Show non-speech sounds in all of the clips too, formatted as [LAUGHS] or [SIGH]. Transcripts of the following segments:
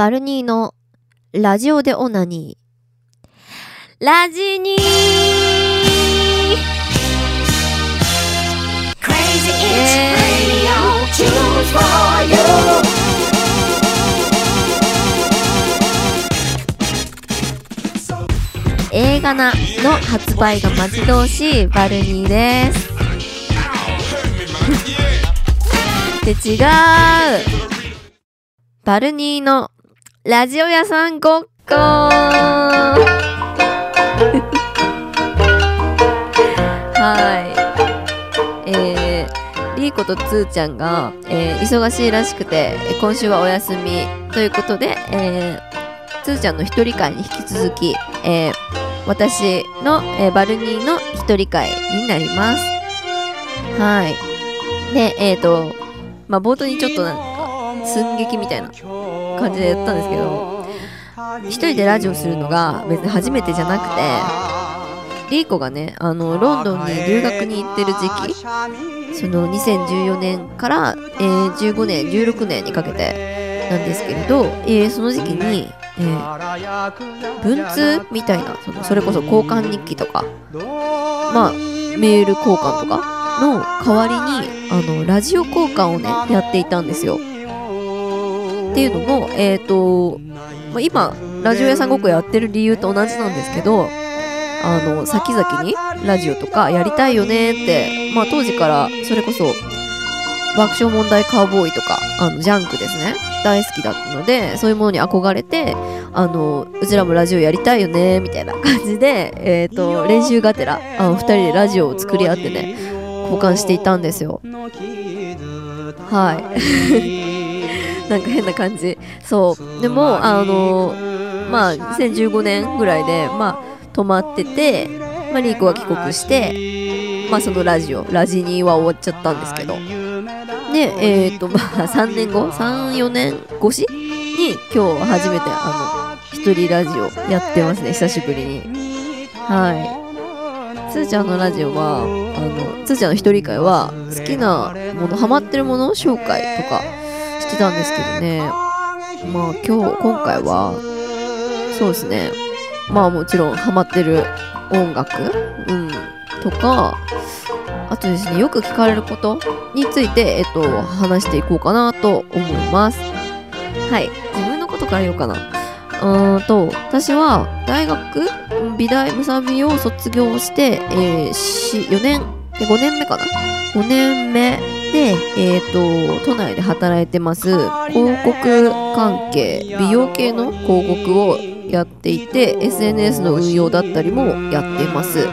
バルニーのラジオでオナニー。ラジニー.映画なの発売が待ち遠しいバルニーです。[LAUGHS] で違うバルニーのラジオ屋さんごっこはい。えー、リーコとつーちゃんが、えー忙しいらしくて、今週はお休みということで、えー、つーちゃんの一人会に引き続き、えー私の、えーバルニーの一人会になります。はい。で、えっ、ー、と、まあ、冒頭にちょっとなんか、寸劇みたいな感じでやったんですけど、一人でラジオするのが別に初めてじゃなくて、リーコがね、あの、ロンドンに留学に行ってる時期、その2014年から、えー15年、16年にかけてなんですけれど、えーその時期に、えー文通みたいなそのそれこそ交換日記とかまあメール交換とかの代わりにあのラジオ交換をねやっていたんですよ。っていうのもえっ、と、ま、今ラジオ屋さんごっこやってる理由と同じなんですけどあの先々にラジオとかやりたいよねって、まあ、当時からそれこそ爆笑問題カウボーイとかあのジャンクですね。大好きだったのでそういうものに憧れてあのうちらもラジオやりたいよねみたいな感じで、えー、と練習がてらあの2人でラジオを作り合ってね交換していたんですよ。はい。なんか変な感じ。そう。でもあのまあ2015年ぐらいでまあ止まってて、まあ、リーコが帰国してまあそのラジオラジニーは終わっちゃったんですけど。でえっ、とまあ3年後34年越しに今日初めてあの一人ラジオやってますね久しぶりに。はい。つーちゃんのラジオはあのつーちゃんの一人会は好きなものハマってるもの紹介とかしてたんですけどね。まあ今日今回はそうですね。まあもちろんハマってる音楽うんとかあとですねよく聞かれることについて、えっと、話していこうかなと思います。はい。自分のことから言おうかな。うーんと私は大学美大むさびを卒業して、えー、し4年で5年目かな？5年目で、えー、と都内で働いてます広告関係美容系の広告をやっていて SNS の運用だったりもやっています。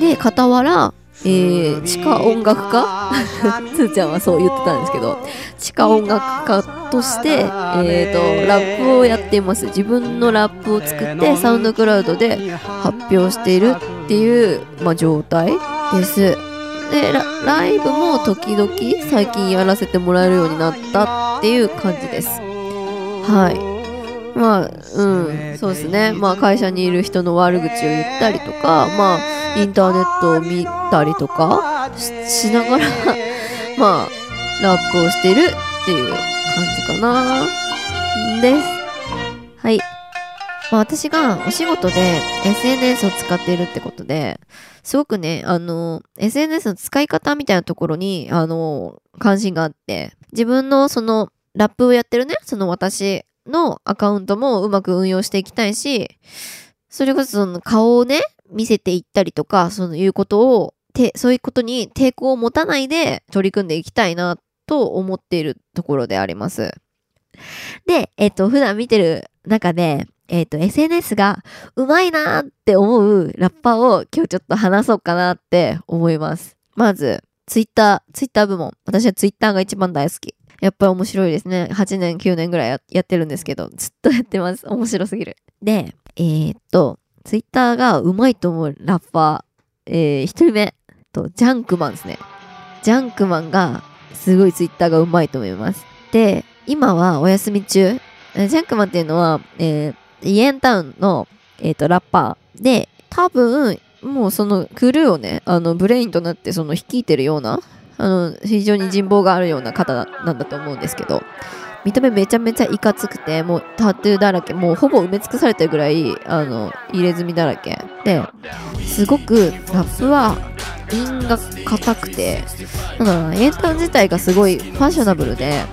で傍ら、えー、地下音楽家 [LAUGHS] つーちゃんはそう言ってたんですけど地下音楽家として、えー、とラップをやっています。自分のラップを作ってサウンドクラウドで発表しているっていう、まあ、状態ですでライブも時々最近やらせてもらえるようになったっていう感じです。はい。まあうん。そうですね。まあ会社にいる人の悪口を言ったりとかまあインターネットを見たりとかししながら [LAUGHS] まあラップをしてるっていう感じかな。です。はい。まあ私がお仕事で SNS を使っているってことで、すごくね、あの、SNS の使い方みたいなところに、あの、関心があって、自分のその、ラップをやってるね、その私のアカウントもうまく運用していきたいし、それこそその顔をね、見せていったりとか、そういうことを、てそういうことに抵抗を持たないで取り組んでいきたいなと思っているところであります。で、えっと、普段見てる中で、えっ、と、SNS がうまいなーって思うラッパーを今日ちょっと話そうかなって思います。まず、ツイッター、ツイッター部門。私はツイッターが一番大好き。やっぱり面白いですね。8年、9年ぐらいやってるんですけど、ずっとやってます。面白すぎる。で、えーっと、ツイッターがうまいと思うラッパー、えー、一人目、と、ジャンクマンですね。ジャンクマンが、すごいツイッターがうまいと思います。で、今はお休み中。ジャンクマンっていうのは、えーイエンタウンの、えー、とラッパーで多分もうそのクルーをねあのブレインとなってその率いてるようなあの非常に人望があるような方なんだと思うんですけど見た目めちゃめちゃいかつくてもうタトゥーだらけもうほぼ埋め尽くされてるぐらいあの入れ墨だらけ。ですごくラップは韻が硬くてなんだろうなエンタ自体がすごいファッショナブルで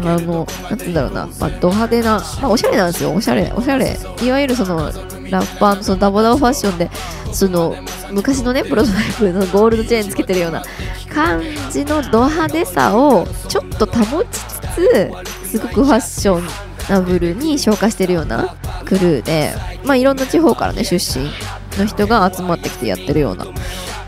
あの何て言うんだろうな、まあ、ド派手な、まあ、おしゃれなんですよ。おしゃれおしゃれ。いわゆるそのラッパーのそのダボダボファッションでその昔のねプロトタイプのゴールドチェーンつけてるような感じのド派手さをちょっと保ちつつすごくファッションナブルに昇華してるようなクルーで、まあ、いろんな地方からね出身の人が集まってきてやってるような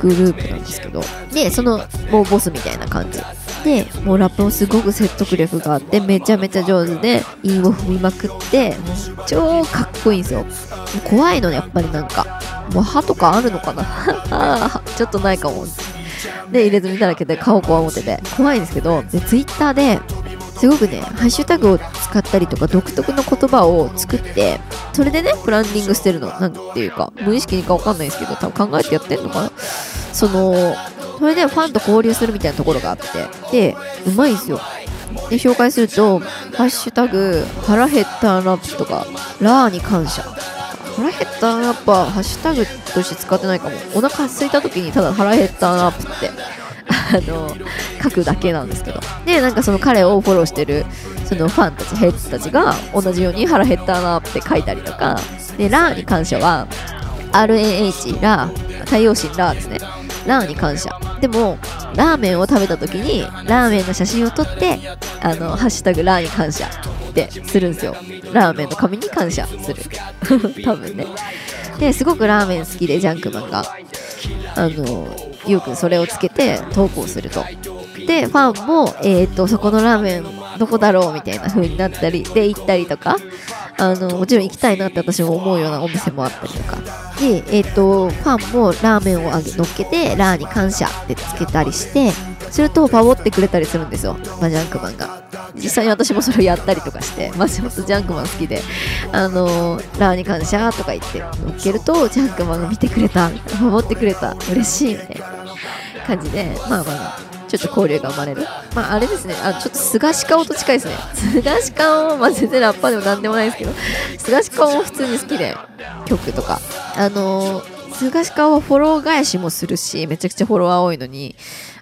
グループなんですけど。でそのもうボスみたいな感じ。でもうラップもすごく説得力があってめちゃめちゃ上手で韻を踏みまくって超かっこいいんですよ。怖いのねやっぱりなんか。もう歯とかあるのかな？[LAUGHS] ちょっとないかも。で入れ墨だらけで顔こわもてて。怖いんですけどでツイッターですごくねハッシュタグを使ったりとか独特の言葉を作ってそれでねブランディングしてるの。なんていうか無意識にかわかんないですけど多分考えてやってんのかな？そのそれでファンと交流するみたいなところがあってでうまいんですよ。で紹介すると「ハッシュタグ腹減ったラップ」とか「ラーに感謝」腹減ったラップはハッシュタグとして使ってないかも。お腹空いた時にただ腹減ったラップってあの書くだけなんですけど。でなんかその彼をフォローしてるそのファンたちヘッズたちが同じように腹減ったなって書いたりとか。でラーに感謝は RAH ラー太陽神ラーですね。ラーに感謝。でもラーメンを食べた時にラーメンの写真を撮ってあのハッシュタグラーに感謝ってするんですよ。ラーメンの紙に感謝する。[LAUGHS] 多分ね。ですごくラーメン好きでジャンクマンが。あのゆうくんそれをつけて投稿すると。でファンも、えー、とそこのラーメンどこだろうみたいな風になったりで行ったりとかあのもちろん行きたいなって私も思うようなお店もあったりとか。で、えー、とファンもラーメンをあげ乗っけてラーに感謝ってつけたりしてするとパボってくれたりするんですよ、ま、ジャンクマンが。実際に私もそれをやったりとかしてまあちょっとジャンクマン好きであのラーに感謝とか言って乗っけるとジャンクマンが見てくれたパボってくれた嬉しいみたいな感じでまあまあ。ちょっと交流が生まれる。まあ、あれですね。あ、ちょっと菅氏顔と近いですね。菅氏顔、まあ、全然ラッパーでもなんでもないですけど、菅氏顔も普通に好きで、曲とか。あのー、菅氏顔はフォロー返しもするし、めちゃくちゃフォロワー多いのに、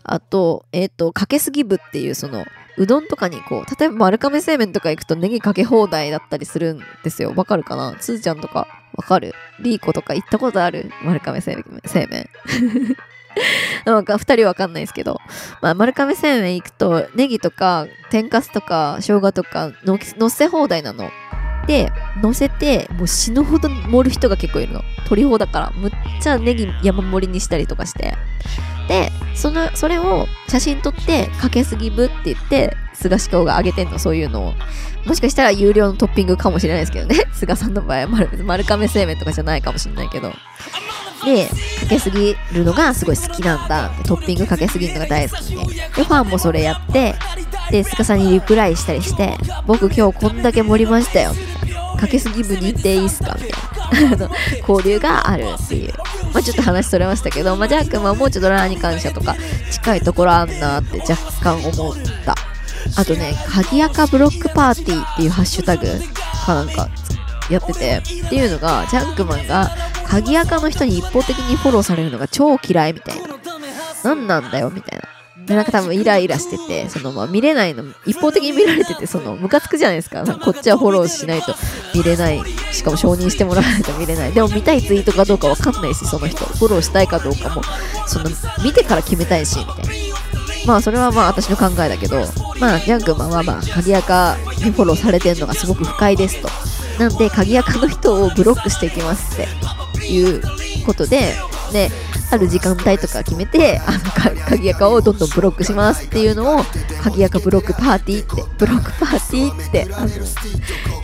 あと、えっ、と、かけすぎ部っていう、その、うどんとかにこう、例えば丸亀製麺とか行くとネギかけ放題だったりするんですよ。わかるかな？つーちゃんとかわかる？リーコとか行ったことある？丸亀製麺。[LAUGHS] なんか2人わかんないですけど、まあ、丸亀製麺行くとネギとか天かすとか生姜とかの乗せ放題なの。で、乗せて、もう死ぬほど盛る人が結構いるの。取り放だから、むっちゃネギ山盛りにしたりとかして。で、その、それを写真撮って、かけすぎ部って言って、菅氏顔が上げてんの、そういうのを。もしかしたら有料のトッピングかもしれないですけどね。菅さんの場合は丸丸亀製麺とかじゃないかもしれないけど。で、かけすぎるのがすごい好きなんだって、トッピングかけすぎるのが大好きで。で、ファンもそれやって、で、菅さにリプライしたりして、僕今日こんだけ盛りましたよ。かけすぎ部に行っていいっすかみたいな交流があるっていう。まあちょっと話それましたけど、まあジャックマンもうちょっとラーに感謝とか近いところあんなって若干思った。あとね、鍵垢ブロックパーティーっていうハッシュタグかなんかやってて、っていうのが、ジャンクマンが鍵垢の人に一方的にフォローされるのが超嫌いみたいな。なんなんだよみたいな。で、なんか多分イライラしてて、そのまあ見れないの、一方的に見られてて、そのムカつくじゃないですか。こっちはフォローしないと見れない。しかも承認してもらわないと見れない。でも見たいツイートかどうかわかんないし、その人。フォローしたいかどうかも、その見てから決めたいし、みたいな。まあそれはまあ私の考えだけど、まあジャンクマンはまあ鍵垢にフォローされてるのがすごく不快ですと。なんで鍵垢の人をブロックしていきますって。いうことで、で、ある時間帯とか決めて、あの鍵垢をどんどんブロックしますっていうのを、鍵垢ブロックパーティーって、ブロックパーティーってあの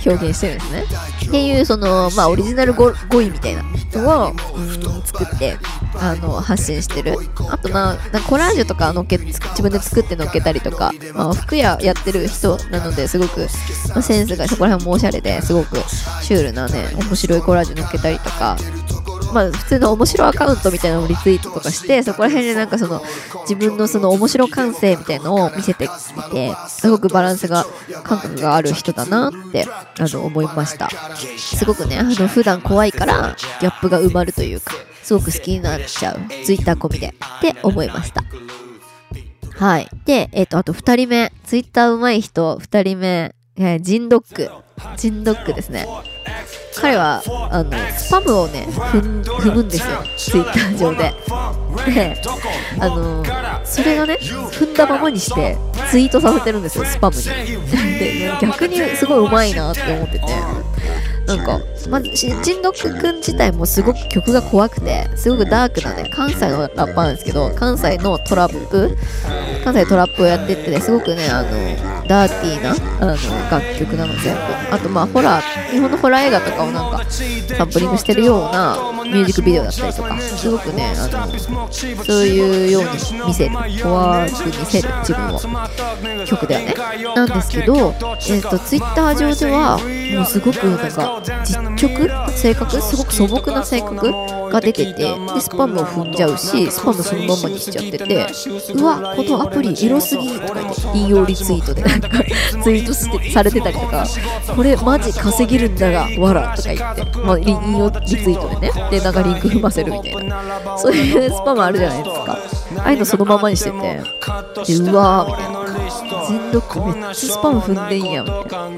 表現してるんですね。っていう、その、まあオリジナル語語彙みたいなのを、うん、作って、あの、発信してる。あと、まあ、コラージュとかのっけ、自分で作ってのっけたりとか、まあ、服屋やってる人なので、すごく、まあ、センスがそこら辺もおしゃれで、すごくシュールなね、面白いコラージュのっけたりとか、まあ普通の面白アカウントみたいなのをリツイートとかしてそこら辺でなんかその自分のその面白感性みたいなのを見せてみてすごくバランスが感覚がある人だなってあの思いましたすごくねあの普段怖いからギャップが埋まるというかすごく好きになっちゃうツイッター込みでって思いましたはい。で、えっ、と、あと2人目。ツイッター上手い人、2人目。えージンドック。ジンドックですね。彼は、あの、スパムをね、踏むんですよ。ツイッター上で。で、あの、それがね、踏んだままにして、ツイートさせてるんですよ、スパムに。[LAUGHS] で、逆にすごいうまいなって思ってて。なんか、まず、しジンドックくん自体もすごく曲が怖くて、すごくダークなね、関西のラッパーなんですけど、関西のトラップ、関西トラップをやってってね、すごくね、あの、ダーティーな、あの、楽曲なの全部。あと、まあ、ホラー、日本のホラー映画とかをなんか、サンプリングしてるようなミュージックビデオだったりとか、すごくね、あの、そういうように見せる、怖く見せる、自分を。曲だよね。なんですけど、えっ、と、ツイッター上では、もうすごくなんか、実直性格？すごく素朴な性格？が出てて、で、スパムを踏んじゃうし、スパムそのままにしちゃってて、うわ、このアプリエロすぎとか言って、引用リツイートでなんか、ツイートてされてたりとか、これマジ稼げるんだが、わらとか言って、まあ、引用リツイートでね、で、なんかリンク踏ませるみたいな。そういうスパムあるじゃないですか。ああいうのそのままにしてて、で、うわーみたいな。全力めっちゃスパム踏んでんやみた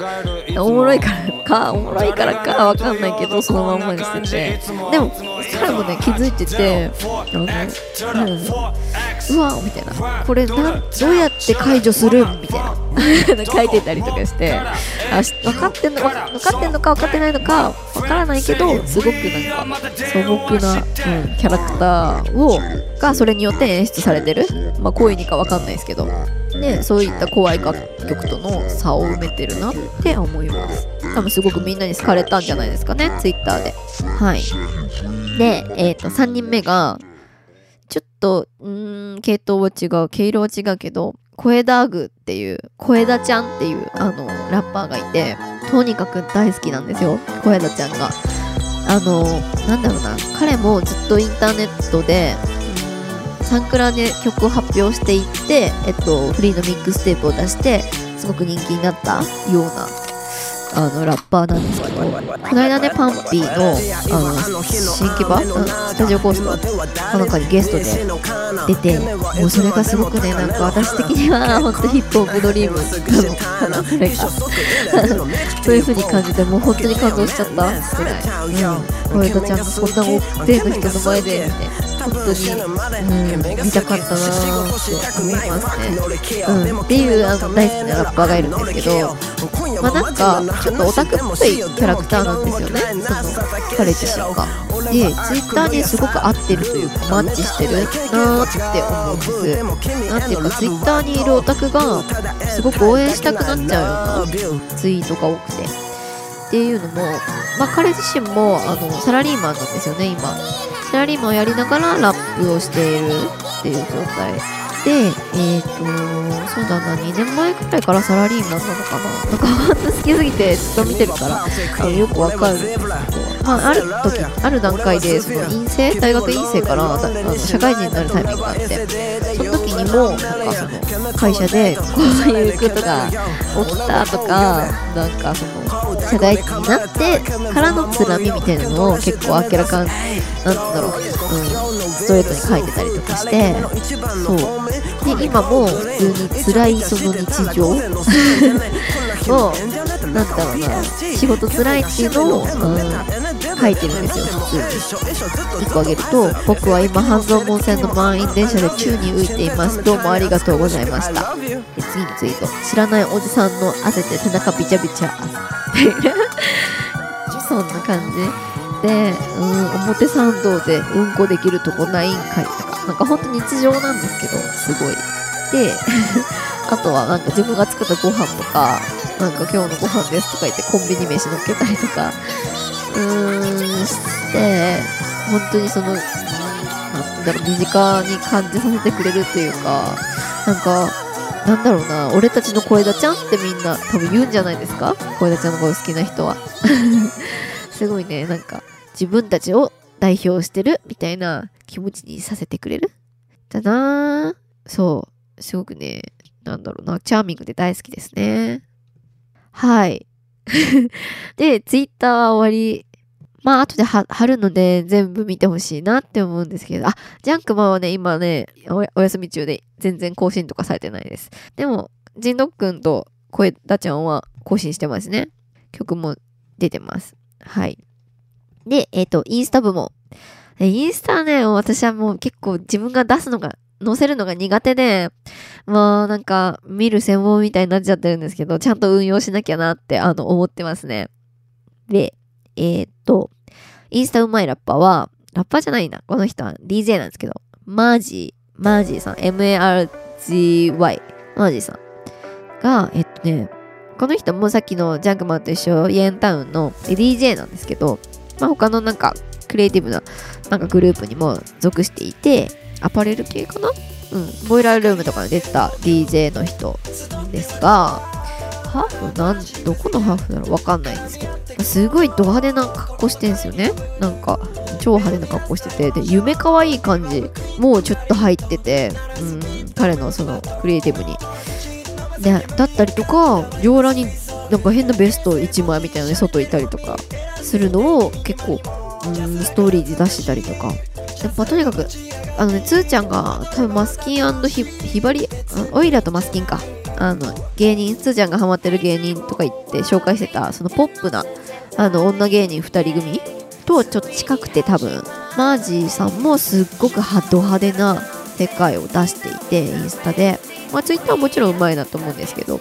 いなおもろいからかおもろいからからわかんないけどそのまんまにしてて。でも彼もね気づいててあの彼もうわみたいな。これなどうやって解除する？みたいな。[LAUGHS] 書いてたりとかして。あし分かってんのか分かってんのか分かってないのか分からないけどすごくなんか素朴な、うん、キャラクターをがそれによって演出されてる。まあ声にか分かんないですけど。ね、そういった怖い楽曲との差を埋めてるなって思います。多分すごくみんなに好かれたんじゃないですかね、ツイッターで。はい。で、えっ、と、3人目が、ちょっと、うーん、系統は違う、毛色は違うけど、小枝グっていう、小枝ちゃんっていう、あの、ラッパーがいて、とにかく大好きなんですよ、小枝ちゃんが。あの、なんだろうな、彼もずっとインターネットで、サンクラで曲を発表していって、えっと、フリーのミックステープを出して、すごく人気になったような、あの、ラッパーなんですけど、この間ね、パンピーの、あの、新規版、うんスタジオコーストかなんかにゲストで出て、もうそれがすごくね、なんか私的には、本当ヒップホップドリームなのかな、それが。そういう風に感じて、もう本当に感動しちゃったぐらい。うん。小枝ちゃんがこんな大勢の人の前で、ね、本当に、うん、見たかったなって思いますね。うん、っていうあの大好きなラッパーがいるんですけど、まあなんかちょっとオタクっぽいキャラクターなんですよね、その彼自身が。で、ツイッターにすごく合ってるというか、マッチしてるなーって思うんです。なんていうか、ツイッターにいるオタクがすごく応援したくなっちゃうようなツイートが多くて。っていうのも、まあ彼自身もあのサラリーマンなんですよね、今。サラリーマンをやりながらラップをしているっていう状態で、えっ、と、そうだな、2年前くらいからサラリーマンなのかな。なんかほんと好きすぎてずっと見てるから、あのよくわか。るんですけど、まあ、ある時、ある段階で、その陰性、大学院生からだあの社会人になるタイミングがあって、その時にも、なんかその、会社でこういうことが起きたとか、なんかその、社会人になってからのつらみみたいなのを結構明らかに、なんだろう、うん、ストレートに書いてたりとかして、そう。で、今も普通に辛いその日常 [LAUGHS] を、なんだろうな、仕事辛いっていうのを、うん、書いてるんですよ、普通に。1個あげると、僕は今、半蔵門線の満員電車で宙に浮いています。どうもありがとうございました。で、次のツイート。知らないおじさんの汗で背中びちゃびちゃ。[LAUGHS] そんな感じ。で、うん、表参道でうんこできるとこないんかいとか、なんかほんと日常なんですけど、すごい。で、[LAUGHS] あとはなんか自分が作ったご飯とか、なんか今日のご飯ですとか言ってコンビニ飯乗っけたりとか、うーん、して、本当にその、なんだろう、身近に感じさせてくれるっていうか、なんか、なんだろうな、俺たちの小枝ちゃんってみんな多分言うんじゃないですか？小枝ちゃんのこと好きな人は。[LAUGHS] すごいね、なんか、自分たちを代表してるみたいな気持ちにさせてくれる。だなぁそう。すごくね、なんだろうな、チャーミングで大好きですね。はい。[LAUGHS] で、ツイッターは終わり。まあ、後で貼るので全部見てほしいなって思うんですけど、あ、ジャンクマンはね、今ね、おお休み中で全然更新とかされてないです。でも、ジンドックンと声ダちゃんは更新してますね。曲も出てます。はい。で、えっ、と、インスタ部門。インスタね、私はもう結構自分が出すのが、載せるのが苦手で、まあなんか見る専門みたいになっちゃってるんですけど、ちゃんと運用しなきゃなってあの思ってますね。で、えーっと、インスタうまいラッパーは、ラッパーじゃないな。この人は DJ なんですけど、マージー、マージーさん、M-A-R-G-Y、マージーさんが、えっとね、この人もさっきのジャンクマンと一緒、イエンタウンの DJ なんですけど、まあ他のなんかクリエイティブななんかグループにも属していて、アパレル系かな？うん、ボイラールームとかに出てた DJ の人ですが、ハーフなん、どこのハーフだろう？わかんないんですけど、すごいド派手な格好してんすよね。なんか、超派手な格好してて、で、夢可愛いい感じもうちょっと入ってて、うん、彼のそのクリエイティブに。で、だったりとか、上裸になんか変なベスト1枚みたいなので外いたりとかするのを結構、うん、ストーリーで出してたりとか。やっぱとにかく、あのね、つーちゃんが多分マスキンひひばり、オイラとマスキンか。あの、芸人、つーちゃんがハマってる芸人とか言って紹介してた、そのポップな、あの、女芸人2人組とちょっと近くて多分、マージーさんもすっごくド派手な世界を出していて、インスタで。まあ、ツイッターはもちろんうまいなと思うんですけど、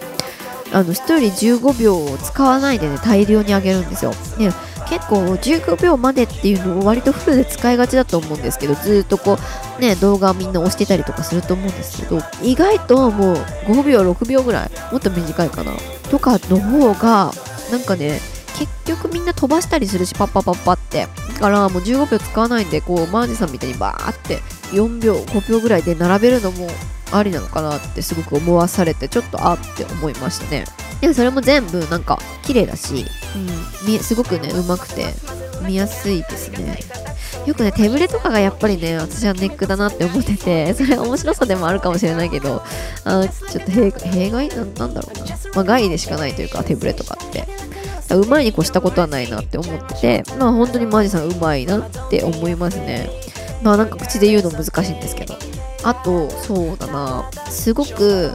あの、1人15秒を使わないでね、大量に上げるんですよ。ね、結構15秒までっていうのを割とフルで使いがちだと思うんですけどずっとこうね動画をみんな押してたりとかすると思うんですけど意外ともう5秒6秒ぐらいもっと短いかなとかの方がなんかね結局みんな飛ばしたりするしパッパッパッパってだからもう15秒使わないんでこうマージさんみたいにバーって4秒5秒ぐらいで並べるのもありなのかなってすごく思わされてちょっとあって思いましたね。でもそれも全部なんか綺麗だし、うん、みすごくねうまくて見やすいですね。よくね手ぶれとかがやっぱりね私はネックだなって思ってて [LAUGHS] それは面白さでもあるかもしれないけどあちょっと弊弊害なんなんだろうな、まあ、害でしかないというか手ぶれとかって。うまいに越したことはないなって思っててまあ本当にマジさんうまいなって思いますね。まあなんか口で言うの難しいんですけどあとそうだな。すごく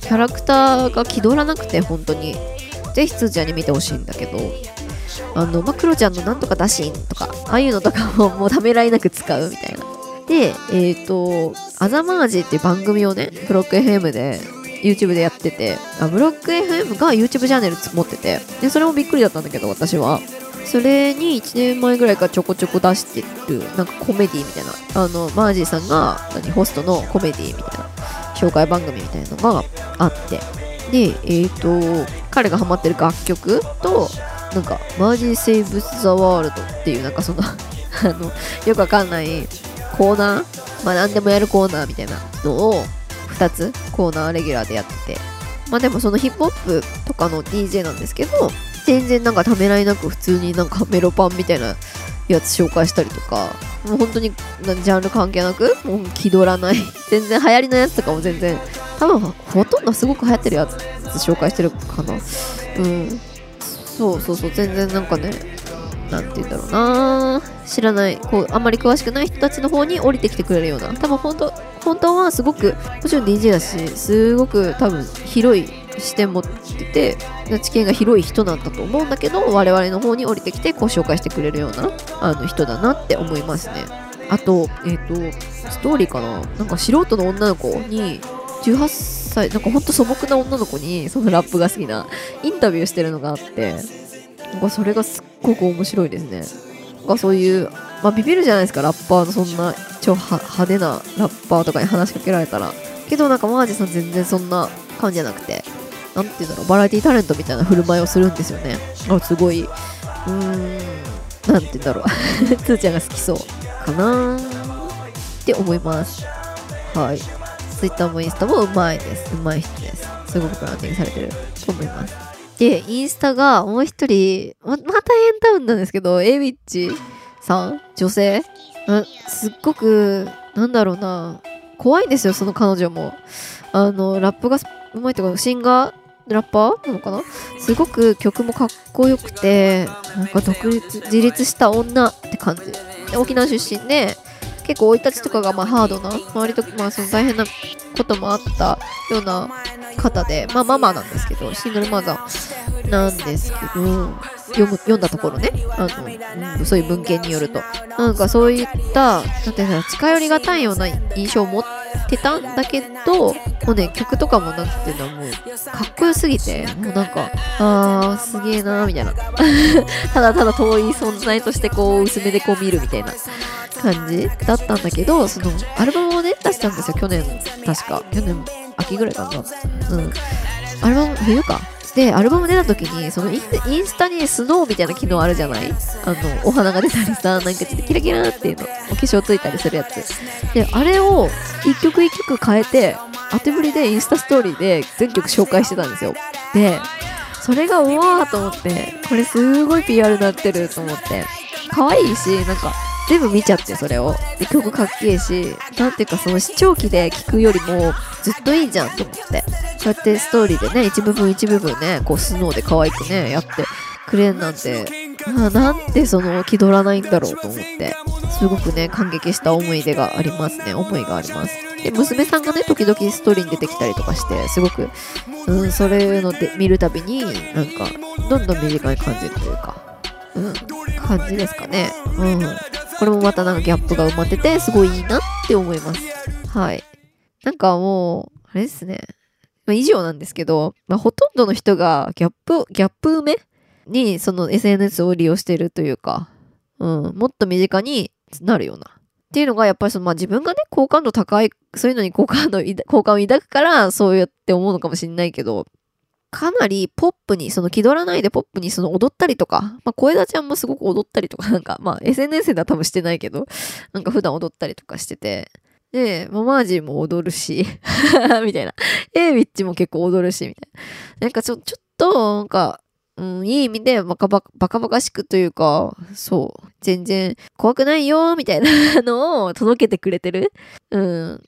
キャラクターが気取らなくて本当に。ぜひつーちゃんに見てほしいんだけど。あの、まあ、クロちゃんのなんとかだしんとかああいうのとか [LAUGHS] ももうためらいなく使うみたいな。でえっ、とアザマージっていう番組をねブロック FM で YouTube でやっててあブロック FM が YouTube チャンネル持っててでそれもびっくりだったんだけど私は。それに1年前ぐらいからちょこちょこ出してるなんかコメディみたいな。あのマージーさんが何ホストのコメディみたいな紹介番組みたいなのがあって。でえっ、と彼がハマってる楽曲となんかマージー・セイブス・ザ・ワールドっていうなんかその [LAUGHS] あのよくわかんないコーナーまあ何でもやるコーナーみたいなのを2つコーナーレギュラーでやってて。まあでもそのヒップホップとかの DJ なんですけど全然なんかためらいなく普通になんかメロパンみたいなやつ紹介したりとかもう本当にジャンル関係なくもう気取らない。[LAUGHS] 全然流行りのやつとかも全然多分ほとんどすごく流行ってるやつ紹介してるかな。うん。そうそうそう全然なんかねなんて言うんだろうな。知らないこうあんまり詳しくない人たちの方に降りてきてくれるような。多分本当本当はすごくもちろん DJ だしすごく多分広い視点持ってて知見が広い人なんだと思うんだけど我々の方に降りてきてこう紹介してくれるようなあの人だなって思いますね。あとえっ、とストーリーかな？なんか素人の女の子に18歳なんかほんと素朴な女の子にそのラップが好きなインタビューしてるのがあってなんかそれがすっごく面白いですね。なんかそういうまあビビるじゃないですかラッパーのそんな超派手なラッパーとかに話しかけられたら。けどなんかマージさん全然そんな感じじゃなくてなんて言うんだろうバラエティタレントみたいな振る舞いをするんですよね。あすごい。うーん。なんて言うんだろう。[LAUGHS] つーちゃんが好きそうかな。ーって思います。はい。ツイッターもインスタもうまいです。うまい人です。すごくブランディングされてると思います。でインスタがもう一人ままたエンタウンなんですけどエイウィッチさん？女性？すっごくなんだろうな。怖いんですよその彼女も。あのラップがうまいとかシンガーラッパーなのかな？すごく曲もかっこよくてなんか独立自立した女って感じ。で沖縄出身で結構生い立ちとかがまあハードな周りとまあその大変なこともあったような方でまあママなんですけどシングルマザーなんですけど読む読んだところねあの、うんそういう文献によると。なんかそういったなんていうの近寄りがたいような印象を持っててたんだけどもうね曲とかもなんていうのもうかっこよすぎてもうなんかあーすげえなーみたいな。[LAUGHS] ただただ遠い存在としてこう薄めでこう見るみたいな感じだったんだけどそのアルバムをね出したんですよ去年確か。去年秋ぐらいかな。うん。アルバム冬か。でアルバム出た時にそのインスタにスノーみたいな機能あるじゃない？あのお花が出たりさなんかちょっとキラキラっていうのお化粧ついたりするやつ。であれを一曲一曲変えて当てぶりでインスタストーリーで全曲紹介してたんですよ。でそれがうわーと思ってこれすごい PR になってると思って。可愛いしなんか全部見ちゃってそれを。で曲かっけえしなんていうかその視聴器で聴くよりもずっといいじゃんと思って。こうやってストーリーでね一部分一部分ねこうスノーで可愛くねやってくれんなんて。あなんでその気取らないんだろうと思って。すごくね感激した思い出がありますね。思いがあります。で娘さんがね時々ストーリーに出てきたりとかしてすごくうんそれので見るたびになんかどんどん身近に感じというか。感じですかね。うん。これもまたなんかギャップが埋まっててすごいいいなって思います。はい。なんかもうあれですね。まあ以上なんですけど、まあ、ほとんどの人がギャップギャップ埋めにその SNS を利用してるというか、うん、もっと身近になるような。っていうのがやっぱりその、まあ、自分がね好感度高いそういうのに好感度好感を抱くからそうやって思うのかもしれないけどかなりポップにその気取らないでポップにその踊ったりとか、まあ、小枝ちゃんもすごく踊ったりとか [LAUGHS] なんかまあ SNS では多分してないけどなんか普段踊ったりとかしててで、ママージーも踊るし、[LAUGHS] みたいな。エイビッチも結構踊るし、みたいな。なんかちょ、ちょっと、なんか、うん、いい意味でバカバカ、バカバカしくというか、そう、全然怖くないよ、みたいな [LAUGHS] のを届けてくれてる、うん、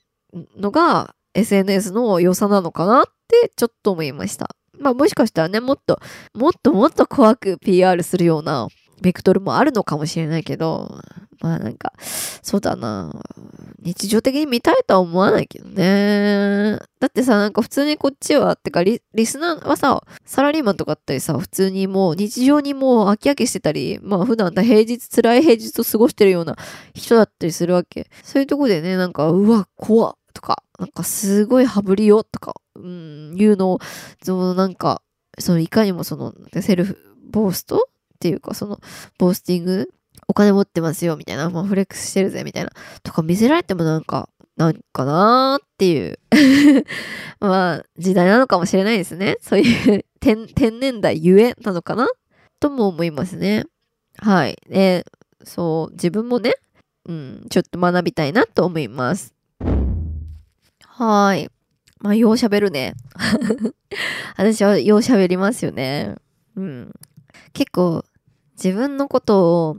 のが SNS の良さなのかなってちょっと思いました。まあもしかしたらね、もっと、もっともっと怖く PR するようなベクトルもあるのかもしれないけど、まあなんか、そうだな日常的に見たいとは思わないけどね。だってさ、なんか普通にこっちは、ってかリ、スナーはさ、サラリーマンとかだったりさ、普通にもう日常にもう飽き飽きしてたり、まあ普段だ平日、辛い平日を過ごしてるような人だったりするわけ。そういうとこでね、なんか、うわ、怖とか、なんかすごい羽振りよとか、うん、いうのを、そのなんか、そのいかにもその、セルフボーストっていうか、その、ボースティングお金持ってますよ、みたいな、まあ、フレックスしてるぜ、みたいな、とか見せられてもなんか、なんかなーっていう、[LAUGHS] まあ、時代なのかもしれないですね。そういう天、天然代ゆえなのかなとも思いますね。はい。で、そう、自分もね、うん、ちょっと学びたいなと思います。はい。まあ、よう喋るね。[LAUGHS] 私はよう喋りますよね。うん。結構、自分のことを、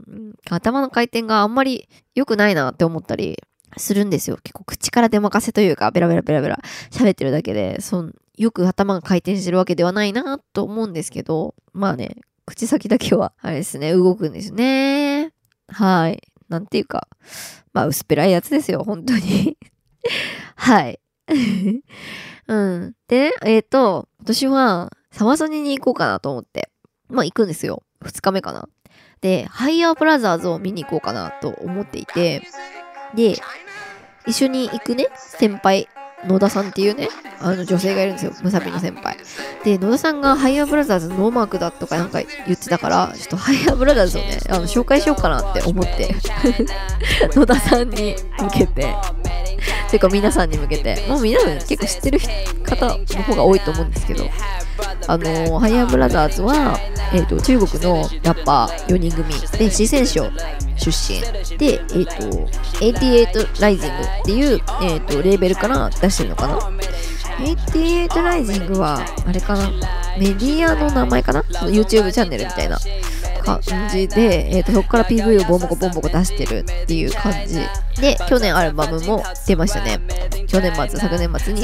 頭の回転があんまり良くないなって思ったりするんですよ。結構口から出任せというか、ベラベラベラベラ喋ってるだけで、そんよく頭が回転してるわけではないなと思うんですけど、まあね、口先だけは、あれですね、動くんですね。はい。なんていうか、まあ薄っぺらいやつですよ、本当に。[LAUGHS] はい。うん。でね、えっ、と、私は、サマソニに行こうかなと思って、まあ行くんですよ。2日目かな。で、ハイヤーブラザーズを見に行こうかなと思っていて、で、一緒に行くね、先輩、野田さんっていうね、あの女性がいるんですよ、ムサビの先輩。で、野田さんが Higher Brothers ノーマークだとかなんか言ってたから、ちょっと Higher Brothers をね、あの紹介しようかなって思って、[LAUGHS] 野田さんに向けて、というか皆さんに向けて、もう皆さん結構知ってる方の方が多いと思うんですけど、あの Higher Brothers は、えー、と中国のラッパー4人組。で四川省出身。で、えー、と88rising っていう、えー、とレーベルから出してるのかな。88ライジングはあれかな。メディアの名前かな。YouTube チャンネルみたいな感じで、えー、とそこから PV をボンボコボンボコ出してるっていう感じ。で去年アルバムも出ましたね。去年末昨年末に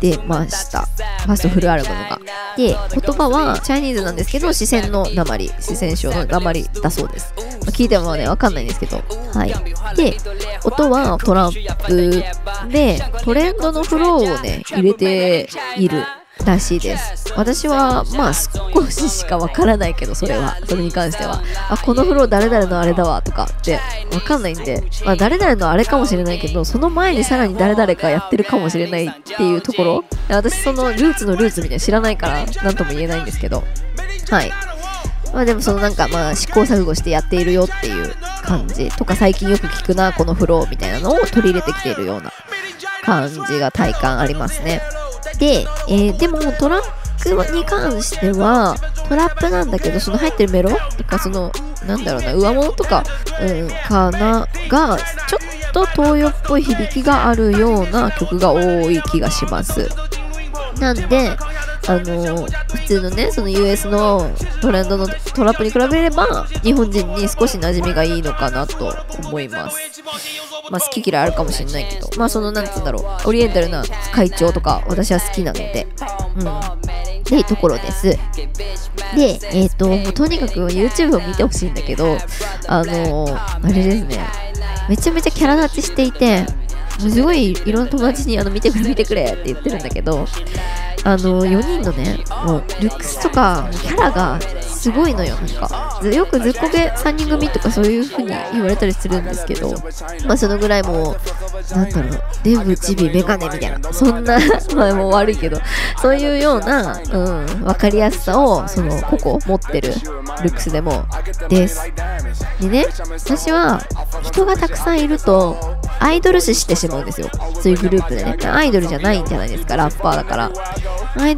出ました。ファーストフルアルバムが。で言葉はチャイニーズなんですけど視線の鉛四川省の鉛だそうです、まあ聞いてもねわかんないんですけど。はい。で音はトランプでトレンドのフローをね入れている。らしいです。私はまあ少ししかわからないけどそれは。それに関しては。あこのフロー誰々のあれだわとかってわかんないんで、まあ、誰々のあれかもしれないけどその前にさらに誰々かやってるかもしれないっていうところ。私そのルーツのルーツみたいな知らないから何とも言えないんですけど。はい。まあでもそのなんかまあ試行錯誤してやっているよっていう感じ。とか最近よく聞くなこのフローみたいなのを取り入れてきているような感じが体感ありますね。で、えーでもトラックに関してはトラップなんだけどその入ってるメロ？とかそのなんだろうな上物とか、うん、かな？がちょっと東洋っぽい響きがあるような曲が多い気がします。なんであの普通のねその US のトレンドのトラップに比べれば日本人に少し馴染みがいいのかなと思います。まあ好き嫌いあるかもしれないけど。まあそのなんつうんだろう。オリエンタルな会長とか私は好きなので。うん。っていところです。でえっ、ともうとにかく YouTube を見てほしいんだけどあのあれですね。めちゃめちゃキャラ立ちしていてすごいいろんな友達にあの見てくれ見てくれって言ってるんだけどあの4人のねもうルックスとかキャラがすごいのよなんか。よくずっこけ3人組とかそういう風に言われたりするんですけどまあそのぐらいもうなんだろうデブチビメガネみたいなそんな [LAUGHS] まあもう悪いけどそういうような、うん、分かりやすさをその個々持ってるルックスでもです。でね私は人がたくさんいるとアイドル視してしまうんですよそういうグループでねアイドルじゃないんじゃないですかラッパーだから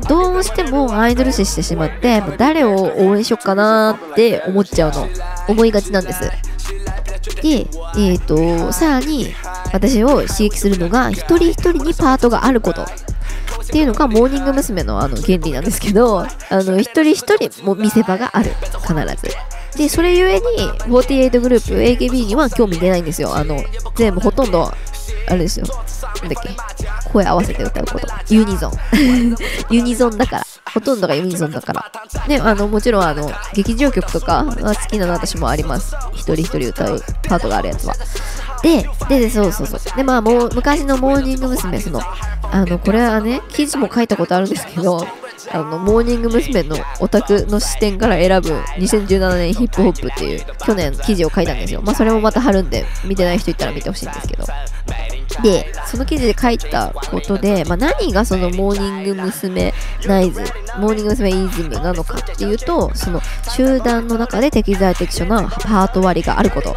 どうしてもアイドル視してしまってもう誰を応援しよっかなーって思っちゃうの思いがちなんですで、えっ、と、さらに私を刺激するのが、一人一人にパートがあること。っていうのが、モーニング娘。のあの原理なんですけど、あの、一人一人も見せ場がある。必ず。で、それゆえに、48グループ、AKB には興味出ないんですよ。あの、全部ほとんど、あれですよ。なんだっけ。声合わせて歌うこと。ユニゾン。[LAUGHS] ユニゾンだから。ほとんどがユニゾンだから。ね、あの、もちろん、あの、劇場曲とかは好きなの私もあります。一人一人歌うパートがあるやつは。で、で、でそうそうそう。で、まあ、もう、昔のモーニング娘。その、あの、これはね、記事も書いたことあるんですけど、あの、モーニング娘。のオタクの視点から選ぶ2017年ヒップホップっていう、去年記事を書いたんですよ。まあ、それもまた貼るんで、見てない人いたら見てほしいんですけど。で、その記事で書いたことで、まあ、何がそのモーニング娘。ナイズ、モーニング娘。イズムなのかっていうと、その集団の中で適材適所なパート割りがあること。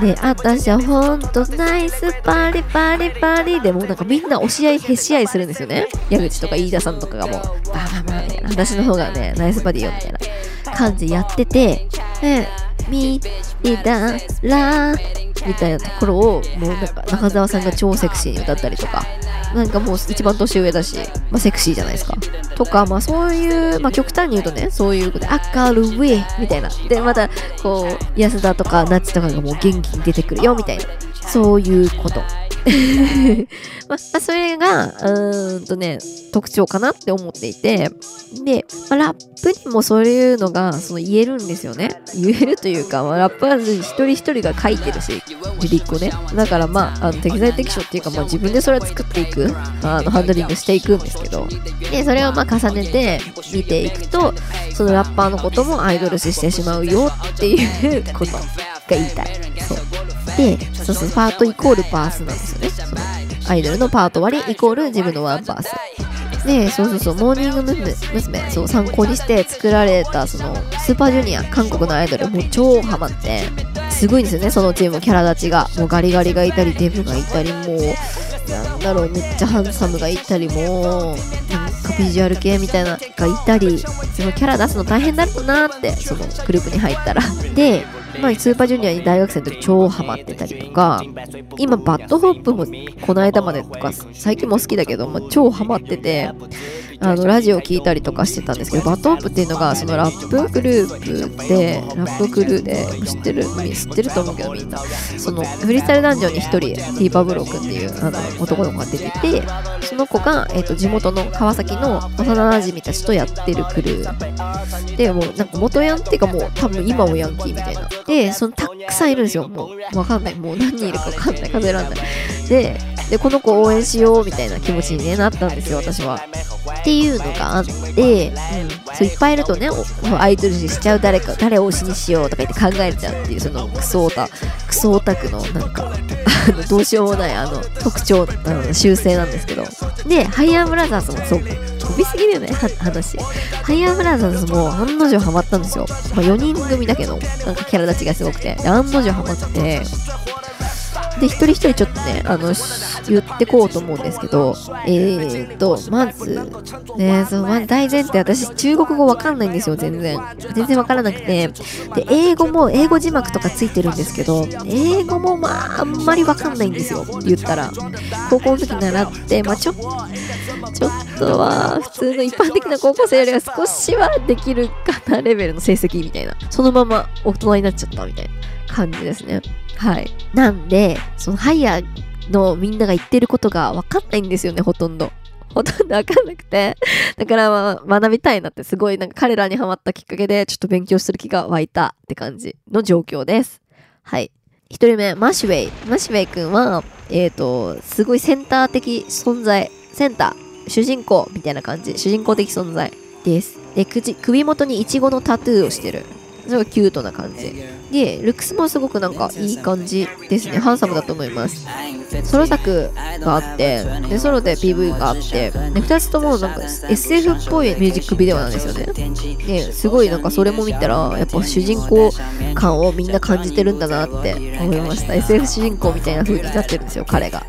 で、私はほんとナイスパリパリパリでもうなんかみんな押し合いへし合いするんですよね。矢口とか飯田さんとかがもう、バーバーバーみたいな。私の方がね、ナイスパディよみたいな感じやってて、で、み、りだら、みたいなところを、もうなんか中澤さんが超セクシーに歌ったりとか、なんかもう一番年上だし、まあセクシーじゃないですか。とか、まあそういう、まあ極端に言うとね、そういうことで、明るいみたいな。で、また、こう、安田とかナッチとかがもう元気に出てくるよみたいな。そういうこと。[LAUGHS] まあ、それが、うーんとね、特徴かなって思っていて、で、まあ、ラップにもそういうのがその言えるんですよね。言えるというか、まあ、ラッパーズ一人一人が書いてるし、リリックをね。だからまあ、あの適材適所っていうか、まあ自分でそれは作っていく、あのハンドリングしていくんですけど、で、それをまあ重ねて見ていくと、そのラッパーのこともアイドル視してしまうよっていうことが言いたい。そう。で、そうそう、パートイコールバースなんですよね。そのアイドルのパート割りイコール自分のワンバース。で、そうそうそう、モーニング娘。そう、参考にして作られた、その、スーパージュニア、韓国のアイドル、もう超ハマって、すごいんですよね、そのチーム、キャラ立ちが。もうガリガリがいたり、デブがいたり、もう、なんだろう、めっちゃハンサムがいたり、もう、なんかビジュアル系みたいながいたり、そのキャラ出すの大変だろうなって、そのグループに入ったら。で、まあ、スーパージュニアに大学生の時超ハマってたりとか、今、 BAD HOP もこの間までとか、最近も好きだけど、まあ、超ハマってて、あのラジオを聞いたりとかしてたんですけど BAD HOP っていうのがそのラップグループでラップクルーで知ってる知ってると思うけどみんな。そのフリースタイルダンジョンに1人 T-Pablow 君っていうあの男の子が出ててその子が、えー、と地元の川崎の幼馴染たちとやってるクルー。でもうなんか元ヤンっていうかもう多分今もヤンキーみたいな。でそのたくさんいるんですよ。もうわかんない。もう何人いるかわかんない。数えらんない。ででこの子応援しようみたいな気持ちに、ね、なったんですよ私は。っていうのがあって、うん、そういっぱいいるとねアイドル視しちゃう誰か誰を推しにしようとか言って考えちゃうっていうそのクソオタクソオタクのなんかどうしようもないあの特徴あの修正なんですけど。でハイヤーブラザーズもそう飛びすぎるよね話。ハイヤーブラザーズも案の定ハマったんですよ、まあ、4人組だけどなんかキャラ立ちがすごくて。案の定ハマってで、一人一人ちょっとね、あの、言ってこうと思うんですけど、えーと、まず、ね、その、ま大前提、私、中国語わかんないんですよ、全然。全然わからなくて。で、英語も、英語字幕とかついてるんですけど、英語もまあ、あんまりわかんないんですよ、言ったら。高校の時習って、まあ、ちょ、ちょっとは、普通の一般的な高校生よりは少しはできるかなレベルの成績みたいな。そのまま大人になっちゃったみたいな感じですね。はい。なんで、そのハイヤーのみんなが言ってることが分かんないんですよね、ほとんど。ほとんど分かんなくて。[LAUGHS] だから、まあ、学びたいなってすごいなんか彼らにハマったきっかけでちょっと勉強する気が湧いたって感じの状況です。はい。一人目、マシュウェイ。マシュウェイ君は、えっ、ー、と、すごいセンター的存在。センター。主人公みたいな感じ。主人公的存在です。で、首元にイチゴのタトゥーをしてる。すごいキュートな感じ。でルックスもすごくなんかいい感じですね。ハンサムだと思います。ソロ作があってでソロで PV があってで2つともなんか SF っぽいミュージックビデオなんですよね。ですごいなんかそれも見たらやっぱ主人公感をみんな感じてるんだなって思いました。SF 主人公みたいな風になってるんですよ彼が。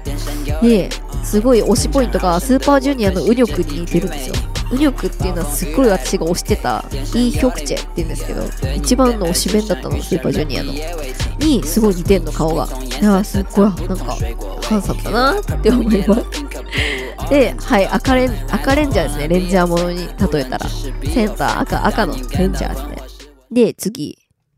ですごい推しポイントがスーパージュニアのウニョクに似てるんですよ。ウニョクっていうのはすっごい私が推してたイ・ヒョクチェって言うんですけど一番の推し弁だったのスーパージュニアの。にすごい似てんの顔が。いやすっごいなんかハンサムだなって思います。[LAUGHS] ではい赤レン赤レンジャーですね。レンジャーものに例えたら。センター赤赤のレンジャーですね。で次。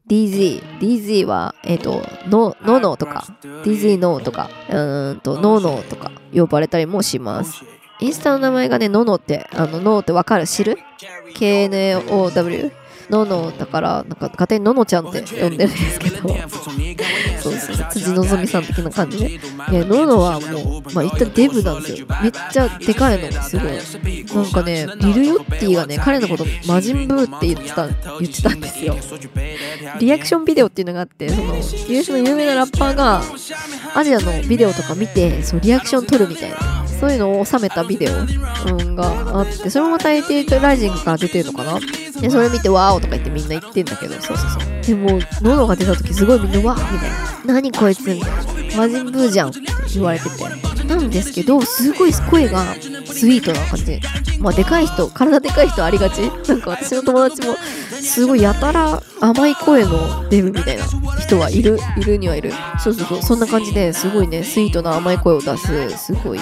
DZ。DZ は、えっ、ー、と、の、ののとか、DZ のとか、うーんと、ののとか呼ばれたりもします。インスタの名前がね、ののって、あの、のってわかる？知る ?KNOW? ノノだから、なんか勝手にノノちゃんって呼んでるんですけど、[LAUGHS] そうですね、辻希美さん的な感じで。[LAUGHS] ね、ノノはもう、まあ、言ったデブなんですよ。めっちゃでかいの、すごい。なんかね、リル・ヨッティがね、彼のこと魔人ブーって言ってた、言ってたんですよ。リアクションビデオっていうのがあって、その、ユースの有名なラッパーが、アジアのビデオとか見て、そう、リアクション撮るみたいな。そういうのを収めたビデオ、うん、があって、それもまた AT8 ライジングから出てるのかなで、それ見て、ワーオとか言ってみんな言ってんだけど、そうそうそう。でも、喉が出た時すごいみんな、わーみたいな。何こいつみたいな。魔人ブーじゃんって言われてて。なんですけど、すごい声がスイートな感じ。まあ、でかい人、体でかい人ありがち。なんか私の友達も、すごいやたら甘い声のデブみたいな人はいる、いるにはいる。そうそうそう、そんな感じですごいね、スイートな甘い声を出す、すごい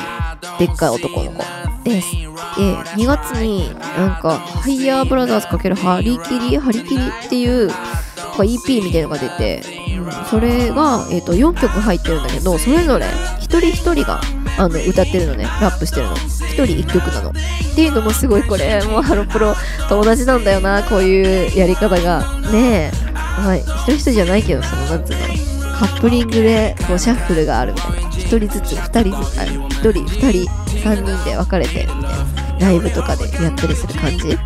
でっかい男の子です。で、2月になんか、ハイヤーブラザーズ×ハリキリ、ハリキリっていう、EP みたいのが出て、うん、それが、えーと、4曲入ってるんだけどそれぞれ一人一人があの歌ってるのねラップしてるの。一人一曲なの。っていうのもすごいこれもうハロプロ友達なんだよなこういうやり方が。ねえ。まあ一人一人じゃないけどそのなんつうのカップリングでこうシャッフルがあるみたいな。一人ずつ二人ずつ一人二人三人で分かれてみたいな。ライブとかでやったりする感じ、ね、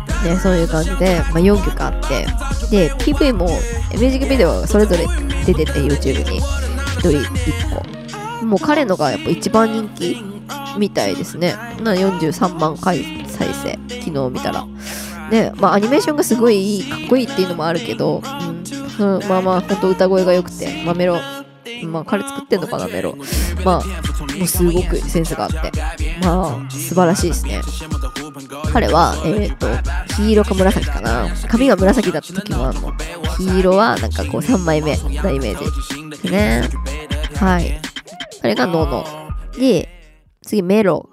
そういう感じで、まあ、4曲あって。で PV もミュージックビデオそれぞれ出てて YouTube に。1人1個。もう彼のがやっぱ一番人気みたいですね。な43万回再生。昨日見たら。ねまあアニメーションがすごいいいかっこいいっていうのもあるけど、うん、うん、まあまあほんと歌声が良くて、まあ、メロまあ彼作ってんのかなメロ。まあもうすごくセンスがあって。まあ素晴らしいですね。彼はえっ、ー、と黄色か紫かな。髪が紫だった時もあるの黄色はなんかこう3枚目なイメージですね。はい。あれがノノで次メロ。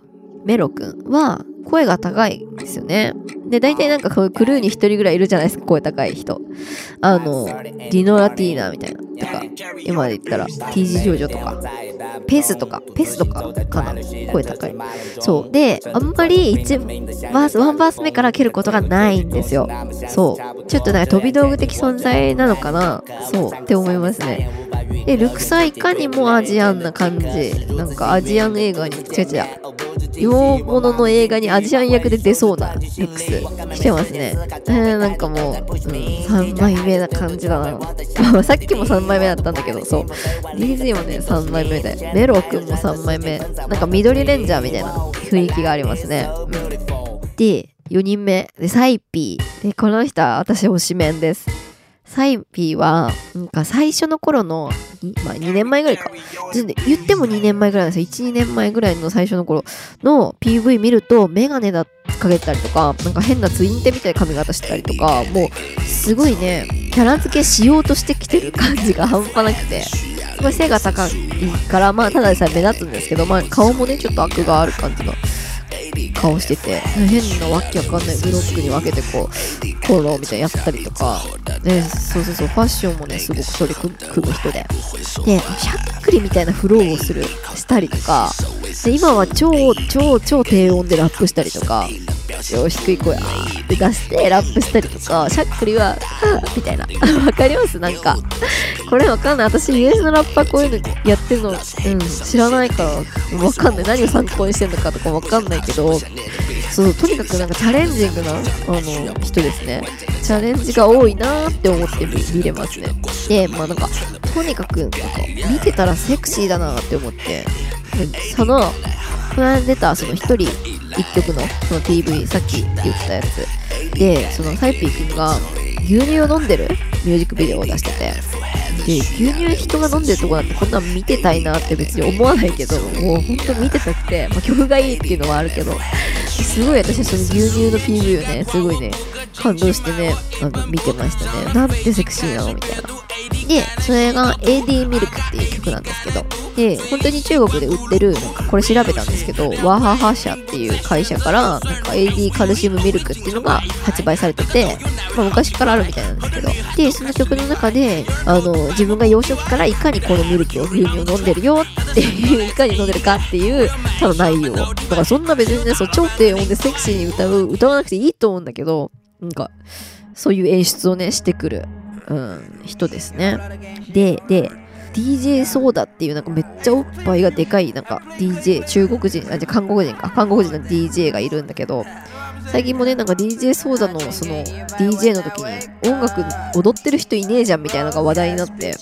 メロくんは声が高いんですよね。で、大体なんかこうクルーに一人ぐらいいるじゃないですか、声高い人。あの、ディノラティーナみたいな。とか、今で言ったら T 字ジョジョとか、ペースとか、ペースとかかな。声高い。そう。で、あんまり一バース、ワンバース目から蹴ることがないんですよ。そう。ちょっとなんか飛び道具的存在なのかなそうって思いますね。で、ルクサいかにもアジアンな感じ。なんかアジアン映画に、違う違う。洋物の映画にアジアン役で出そうなルックスしてますね。えー、なんかもう、うん、3枚目な感じだな。[LAUGHS] さっきも3枚目だったんだけど、そう。DZ もね、3枚目で。メロくんも3枚目。なんか緑レンジャーみたいな雰囲気がありますね。うん、で、4人目。で、サイピー。で、この人は私推しメンです。サイピーは、なんか最初の頃の、まあ2年前ぐらいか。言っても2年前ぐらいなんですよ。1、2年前ぐらいの最初の頃の PV 見ると、メガネだかけたりとか、なんか変なツインテみたいな髪型してたりとか、もう、すごいね、キャラ付けしようとしてきてる感じが半端なくて、背が高いから、まあ、ただでさえ目立つんですけど、まあ、顔もね、ちょっと悪がある感じの顔してて変なわけわかんないブロックに分けてこうコロみたいなやったりとかでそうそうそうファッションもねすごく取り組む人で。でしゃっくりみたいなフローをするしたりとかで今は超超超低音でラップしたりとかよ低い声あーって出してラップしたりとかしゃっくりはみたいな。[LAUGHS] わかります？なんか。これわかんない。私 US のラッパーこういうのやってるの、うん、知らないからわかんない。何を参考にしてんのかとかわかんないけどそうとにかくなんかチャレンジングなあの人ですね。チャレンジが多いなーって思って見れますね。でまあなんかとにかくなんか見てたらセクシーだなって思って。そのこの間出たその一人一曲のその PV さっき言ったやつ。でそのサイピー君が牛乳を飲んでるミュージックビデオを出してて。で牛乳人が飲んでるとこなんてこんなん見てたいなって別に思わないけどもうほんと見てたくて、まあ、曲がいいっていうのはあるけどすごい私はその牛乳の PV をねすごいね感動してねあの見てましたね。なんてセクシーなのみたいな。で、それが AD ミルクっていう曲なんですけど、で、本当に中国で売ってる、なんかこれ調べたんですけど、ワハハ社っていう会社から、なんか AD カルシウムミルクっていうのが発売されてて、まあ昔からあるみたいなんですけど、で、その曲の中で、あの、自分が幼少期からいかにこのミルクを牛乳を飲んでるよっていう、いかに飲んでるかっていう、多分内容。だからそんな別にね、そう、超低音でセクシーに歌う、歌わなくていいと思うんだけど、なんか、そういう演出をね、してくるうん、人ですね。で、で、DJ ソーダっていうなんかめっちゃおっぱいがでかいなんか DJ、中国人、あ、じゃ韓国人か、韓国人の DJ がいるんだけど、最近もね、なんか DJ ソーダのその DJ の時に音楽踊ってる人いねえじゃんみたいなのが話題になって、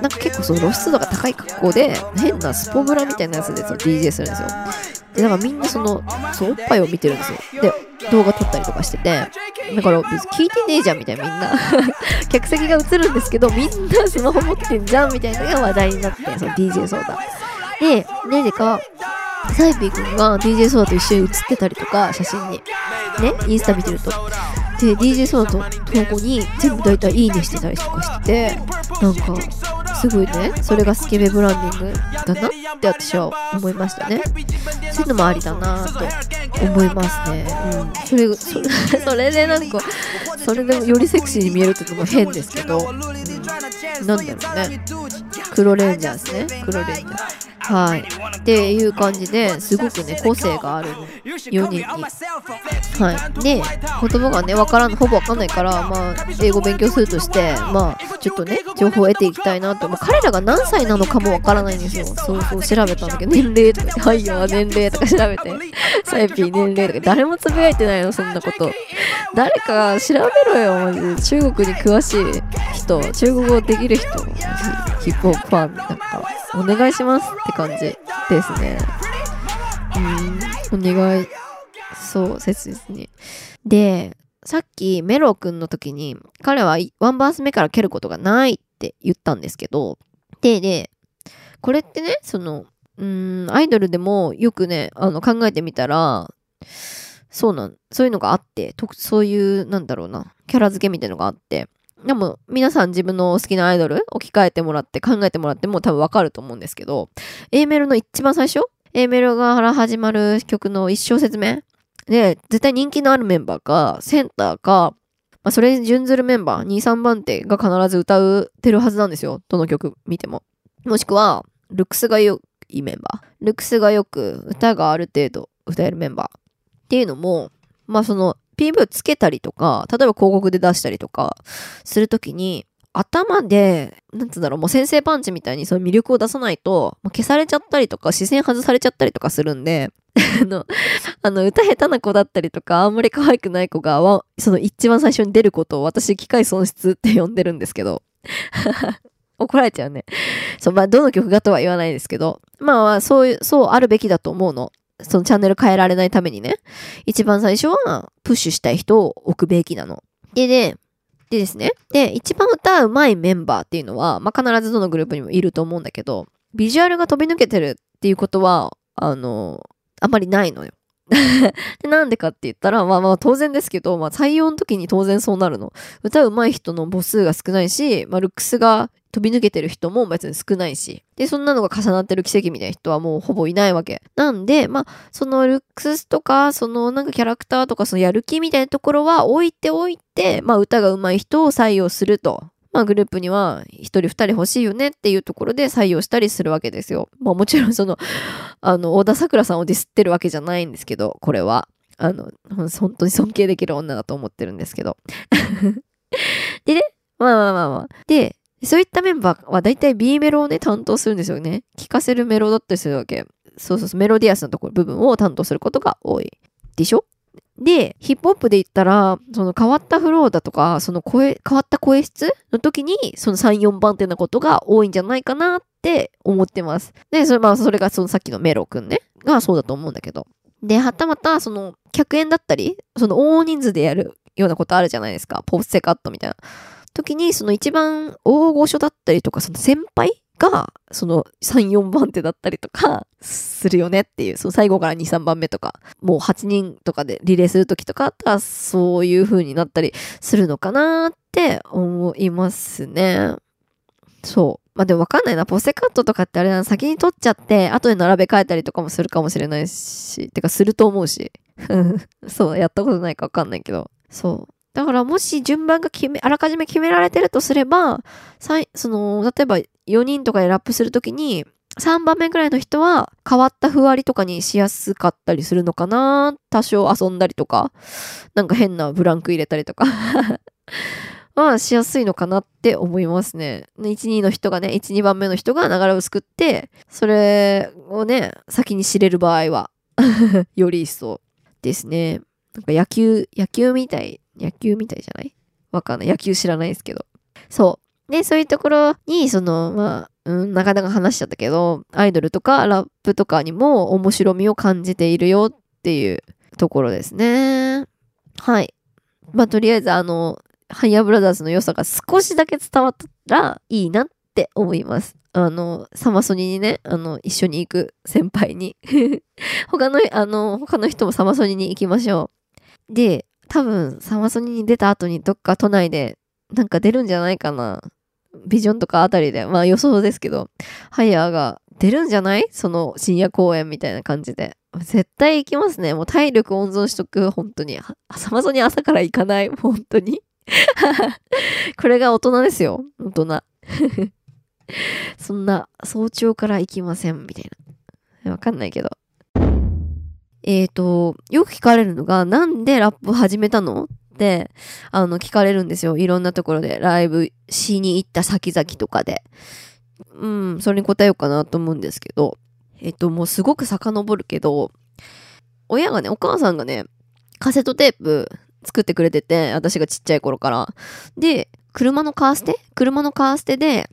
なんか結構その露出度が高い格好で変なスポブラみたいなやつでその DJ するんですよ。で、なんかみんなその、そう、おっぱいを見てるんですよ。で、動画撮ったりとかしてて、だから別に聞いてねえじゃんみたいなみんな [LAUGHS] 客席が映るんですけど、みんなスマホ持ってんじゃんみたいなのが話題になって、その DJ ソーダ。で、なぜか、サイピー君が DJ ソーダと一緒に写ってたりとか、写真に。ね、インスタ見てると。で、DJ ソーダと投稿に全部大体いいねしてたりとかしてて、なんか、すごいね、それがスケベブランディングだな？って私は思いましたね。そういうのもありだなと思いますね。うん。それ、それ [LAUGHS] それでなんか、それでよりセクシーに見えるってのも変ですけど、うん、なんだろうね。黒レンジャーですね。黒レンジャー。はい。っていう感じですごくね、個性がある4人に。はい。で、言葉がね、わからん、ほぼわかんないから、まあ、英語勉強するとして、まあ、ちょっとね、情報を得ていきたいなと。まあ、彼らが何歳なのかもわからないんですよ。そうそう、調べたんだけど、年齢とか、はいよ、年齢とか調べて、サイピー年齢とか、誰もつぶやいてないの、そんなこと。誰か調べろよ、マジ。中国に詳しい人、中国語できる人、ヒップホップファン、なんか、お願いしますって感じですね。うん、お願い。そう、切ですね。で、さっきメロ君の時に、彼はワンバース目から蹴ることがないっって言ったんですけど、で、で、これってね、その、うん、アイドルでもよくね、あの、考えてみたら、そうなん、そういうのがあって、とそういう、なんだろうな、キャラ付けみたいのがあって、でも、皆さん自分の好きなアイドル置き換えてもらって考えてもらっても多分わかると思うんですけど、A メロの一番最初 ?A メロが始まる曲の一小節目？で、絶対人気のあるメンバーか、センターか、まあ、それに準ずるメンバー、2、3番手が必ず歌うてるはずなんですよ。どの曲見ても。もしくは、ルックスが良いメンバー。ルックスがよく、歌がある程度歌えるメンバー。っていうのも、まあその、PV をつけたりとか、例えば広告で出したりとか、するときに、頭で、なんつうんだろう、もう先生パンチみたいにその魅力を出さないと、もう消されちゃったりとか、視線外されちゃったりとかするんで、[LAUGHS] あの、あの、歌下手な子だったりとか、あんまり可愛くない子が、その一番最初に出ることを私、機械損失って呼んでるんですけど。[LAUGHS] 怒られちゃうね。そう、まあ、どの曲がとは言わないですけど、まあ、そういう、そうあるべきだと思うの。そのチャンネル変えられないためにね。一番最初は、プッシュしたい人を置くべきなの。で、で、でですね。で、一番歌うまいメンバーっていうのは、まあ、必ずどのグループにもいると思うんだけど、ビジュアルが飛び抜けてるっていうことは、あの、あんまりないのよ。[LAUGHS] で、なんでかって言ったら、まあまあ当然ですけど、まあ採用の時に当然そうなるの。歌うまい人の母数が少ないし、まあルックスが飛び抜けてる人も別に少ないし。で、そんなのが重なってる奇跡みたいな人はもうほぼいないわけ。なんで、まあ、そのルックスとか、そのなんかキャラクターとか、そのやる気みたいなところは置いておいて、まあ歌が上手い人を採用すると。まあグループには一人二人欲しいよねっていうところで採用したりするわけですよ。まあもちろんその、[LAUGHS] あの、小田桜さんをディスってるわけじゃないんですけど、これは。あの、本当に尊敬できる女だと思ってるんですけど。[LAUGHS] でね、まあまあまあまあ。で、そういったメンバーは大体 B メロをね、担当するんですよね。聴かせるメロだったりするわけ。そうそうそう、メロディアスなところ、部分を担当することが多い。でしょ？で、ヒップホップで言ったら、その変わったフローだとか、その声、変わった声質の時に、その3、4番手なことが多いんじゃないかなって思ってます。で、それ、まあ、それがそのさっきのメロくんね、がそうだと思うんだけど。で、はたまた、その、客演だったり、その大人数でやるようなことあるじゃないですか。ポッセカットみたいな。時に、その一番大御所だったりとか、その先輩が、その3、4番手だったりとか、するよねっていう、その最後から2、3番目とか、もう8人とかでリレーする時とかあったら、そういう風になったりするのかなって思いますね。そう。まあでもわかんないな。ポセカットとかってあれだな。先に取っちゃって、後で並べ替えたりとかもするかもしれないし、てかすると思うし。[LAUGHS] そう、やったことないかわかんないけど。そう。だからもし順番が決め、あらかじめ決められてるとすれば、その、例えば4人とかでラップするときに、3番目ぐらいの人は変わったふわりとかにしやすかったりするのかな多少遊んだりとか、なんか変なブランク入れたりとか [LAUGHS] はしやすいのかなって思いますね。1、2の人がね、1、2番目の人が流れを作って、それをね、先に知れる場合は、[LAUGHS] より一層ですね。なんか野球、野球みたい、野球みたいじゃない？わかんない。野球知らないですけど。そうで、そういうところに、その、まあ、うん、なかなか話しちゃったけど、アイドルとかラップとかにも面白みを感じているよっていうところですね。はい。まあ、とりあえず、あの、ハイヤーブラザーズの良さが少しだけ伝わったらいいなって思います。あの、サマソニにね、あの、一緒に行く先輩に。[LAUGHS] 他の、あの、他の人もサマソニに行きましょう。で、多分、サマソニに出た後にどっか都内でなんか出るんじゃないかな。ビジョンとかあたりで。まあ予想ですけど、ハイヤーが出るんじゃない？その深夜公演みたいな感じで。絶対行きますね。もう体力温存しとく、本当に。はサマソニ朝から行かない、本当に。[LAUGHS] これが大人ですよ。大人。[LAUGHS] そんな、早朝から行きません、みたいな。わかんないけど。えっ、と、よく聞かれるのが、なんでラップ始めたの？っ、あの、聞かれるんですよ。いろんなところで、ライブしに行った先々とかで。うん、それに答えようかなと思うんですけど、えっ、と、もうすごく遡るけど、親がね、お母さんがね、カセットテープ作ってくれてて、私がちっちゃい頃から。で、車のカーステ車のカーステで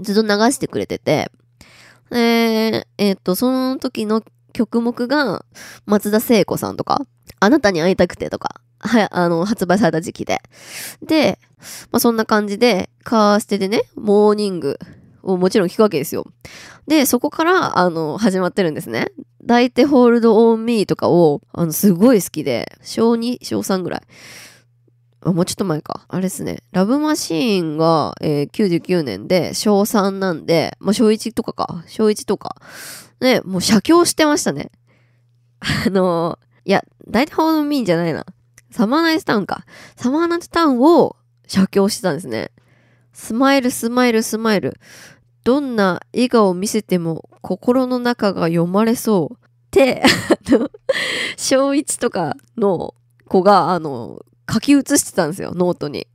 ずっと流してくれてて、えー、えっと、その時の曲目が松田聖子さんとか、あなたに会いたくてとか、はい [LAUGHS] あの、発売された時期で。で、まあ、そんな感じで、カーステでね、モーニングをもちろん聞くわけですよ。で、そこから、あの、始まってるんですね。抱いてホールドオンミーとかを、あの、すごい好きで、小2、小3ぐらい。あ、もうちょっと前か。あれですね。ラブマシーンが、えー99年で、小3なんで、まあ、小1とかか。小1とか。ね、もう写経してましたね。あのいや、抱いて HOLD ON ME じゃないな。サマーナイトタウンか。サマーナイトタウンを写経してたんですね。スマイル、スマイル、スマイル。どんな笑顔を見せても心の中が読まれそう。って、あの、[LAUGHS] 小1とかの子が、あの、書き写してたんですよ、ノートに。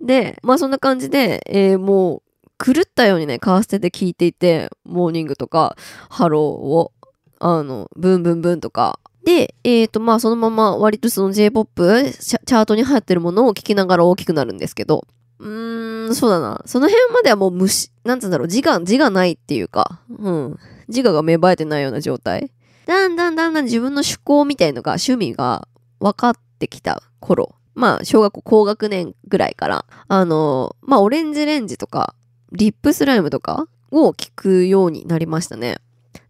で、まあそんな感じで、えーもう、狂ったようにね、カーステで聞いていて、モーニングとか、ハローを、あの、ブンブンブンとか。で、えっ、と、まあそのまま割とその J-POP、チャートに入ってるものを聞きながら大きくなるんですけど、うーん、そうだな。その辺まではもう無視、なんつうんだろう、自我、自我ないっていうか、うん。自我が芽生えてないような状態。だんだんだんだん自分の趣向みたいのが、趣味が分かってきた頃。まあ、小学校高学年ぐらいから、あの、まあ、オレンジレンジとか、リップスライムとかを聞くようになりましたね。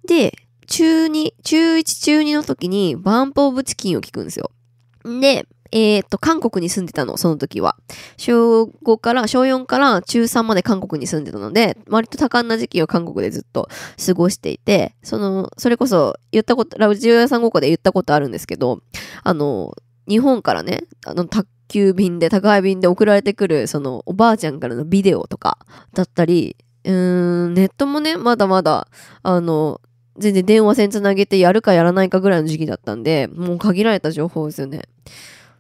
で、中2、中1、中2の時に、バンプオブチキンを聞くんですよ。で、えっ、と、韓国に住んでたの、その時は。小5から、小4から中3まで韓国に住んでたので、割と多感な時期を韓国でずっと過ごしていて、その、それこそ言ったこと、ラジオ屋さんごっこで言ったことあるんですけど、あの、日本からね、あの、宅急便で、宅配便で送られてくる、その、おばあちゃんからのビデオとか、だったり、うーん、ネットもね、まだまだ、あの、全然電話線つなげてやるかやらないかぐらいの時期だったんで、もう限られた情報ですよね。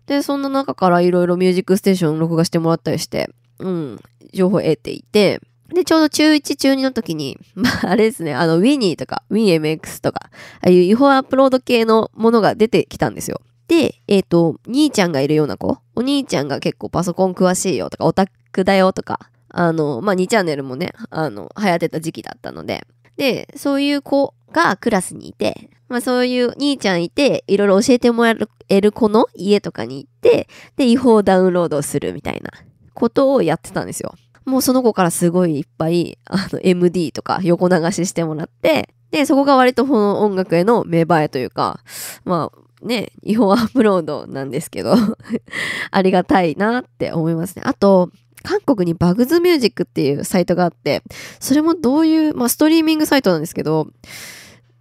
で、そんな中からいろいろミュージックステーション録画してもらったりして、うん、情報を得ていて、で、ちょうど中1、中2の時に、[LAUGHS] まあ、あれですね、あの、ウィニーとか、ウィン MX とか、ああいう違法アップロード系のものが出てきたんですよ。で、えっ、と、兄ちゃんがいるような子、お兄ちゃんが結構パソコン詳しいよとか、オタクだよとか、あの、まあ、2チャンネルもね、あの、流行ってた時期だったので、で、そういう子がクラスにいて、まあそういう兄ちゃんいて、いろいろ教えてもらえる子の家とかに行って、で、違法ダウンロードするみたいなことをやってたんですよ。もうその子からすごいいっぱい、あの、MD とか横流ししてもらって、で、そこが割とこの音楽への芽生えというか、まあ、ね、違法アップロードなんですけど、[LAUGHS] ありがたいなって思いますね。あと、韓国にバグズミュージックっていうサイトがあって、それもどういう、まあ、ストリーミングサイトなんですけど、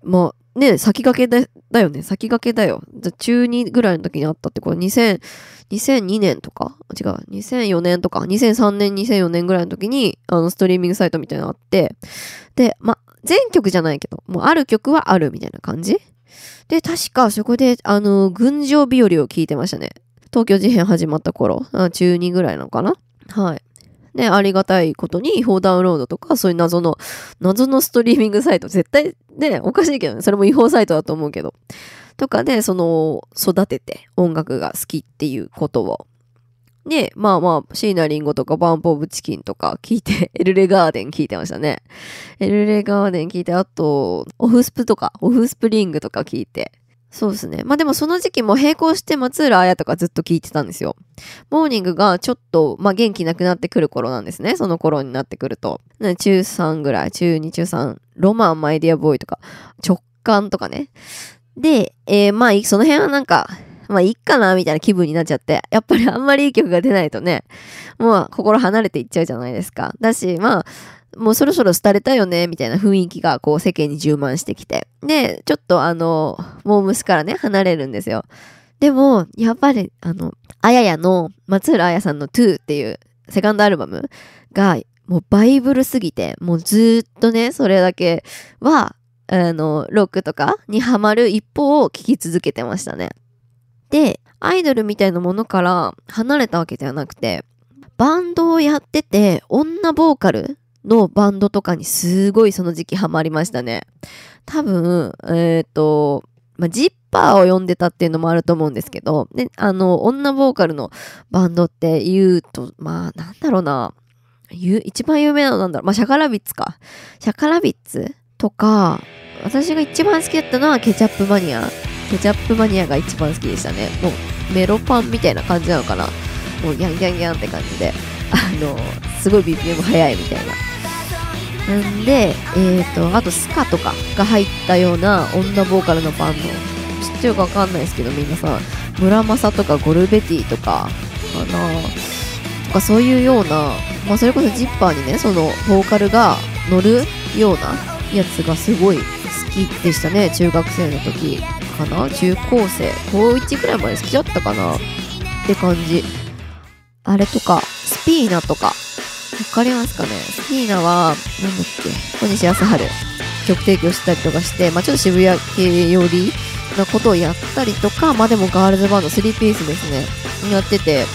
まあ、ね、先駆けだだよね。先駆けだよ。中2ぐらいの時にあったって、これ2000、2002年とか？違う。2004年とか、2003年、2004年ぐらいの時に、あの、ストリーミングサイトみたいなのあって、で、ま、全曲じゃないけど、もうある曲はあるみたいな感じ？で、確かそこで、あの、群青日和を聞いてましたね。東京事変始まった頃、中2ぐらいなのかな？はい。ね、ありがたいことに違法ダウンロードとか、そういう謎の、謎のストリーミングサイト、絶対ね、おかしいけどね、それも違法サイトだと思うけど、とかで、その、育てて音楽が好きっていうことを。で、まあまあ、椎名林檎とかバンプオブチキンとか聞いて、[LAUGHS] エルレガーデン聞いてましたね。エルレガーデン聞いて、あと、オフスプとか、オフスプリングとか聞いて。そうですね。まあでもその時期も並行して松浦綾とかずっと聞いてたんですよ。モーニングがちょっと、まあ、元気なくなってくる頃なんですね。その頃になってくると。中3ぐらい、中2、中3、ロマン、マイディアボーイとか、直感とかね。で、えーまあ、その辺はなんか、まあ、いいかな、みたいな気分になっちゃって。やっぱりあんまりいい曲が出ないとね、もう心離れていっちゃうじゃないですか。だし、まあ、もうそろそろ廃れたよね、みたいな雰囲気がこう世間に充満してきて。で、ちょっとあの、モームスからね、離れるんですよ。でも、やっぱり、あの、あややの、松浦あやさんの2っていうセカンドアルバムが、もうバイブルすぎて、もうずっとね、それだけは、あの、ロックとかにハマる一方を聴き続けてましたね。で、アイドルみたいなものから離れたわけではなくて、バンドをやってて、女ボーカルのバンドとかにすごいその時期ハマりましたね。多分、えっ、と、まあ、ジッパーを読んでたっていうのもあると思うんですけど、ね、あの、女ボーカルのバンドって言うと、まあ、なんだろうな、ゆ一番有名なのなんだろう、まあ、 SHAKALABBITS か。 SHAKALABBITS とか、私が一番好きだったのは KETCHUP MANIA。KETCHUP MANIA が一番好きでしたね。もう、メロパンみたいな感じなのかな。もう、ギャンギャンギャンって感じで、あの、すごい BPM 速いみたいな。なんで、えっ、と、あとスカとかが入ったような女ボーカルのバンド。知ってるかわかんないですけど、みん。なさ、村正とかゴルベティとか、かな。とかそういうような、まあそれこそジッパーにね、そのボーカルが乗るようなやつがすごい好きでしたね、中学生の時。かな。中高生。高1ぐらいまで好きだったかな。って感じ。あれとかスピーナとか。わかりますかね？スピーナはなんだっけ？小西康晴。曲提供したりとかして、まあ、ちょっと渋谷系寄りなことをやったりとか、まあでもガールズバンド3ピースですね、やってて、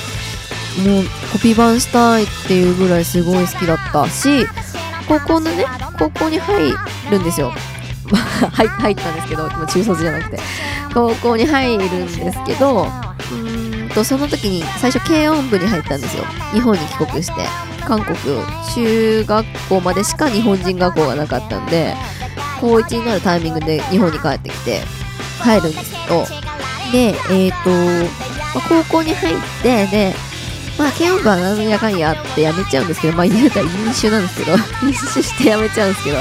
もうコピー版したいっていうぐらいすごい好きだったし、高校のね、高校に入るんですよ。[LAUGHS] 入ったんですけど、まあ中卒じゃなくて、高校に入るんですけど、うん。と、その時に最初軽音部に入ったんですよ。日本に帰国して。韓国、中学校までしか日本人学校がなかったんで、高1になるタイミングで日本に帰ってきて入るんですけど、で、えっ、と、まあ高校に入って、で、まあ、軽音部はなんやかんやってやめちゃうんですけど、まあ、言うたら飲酒なんですけど、[LAUGHS] 飲酒してやめちゃうんですけど、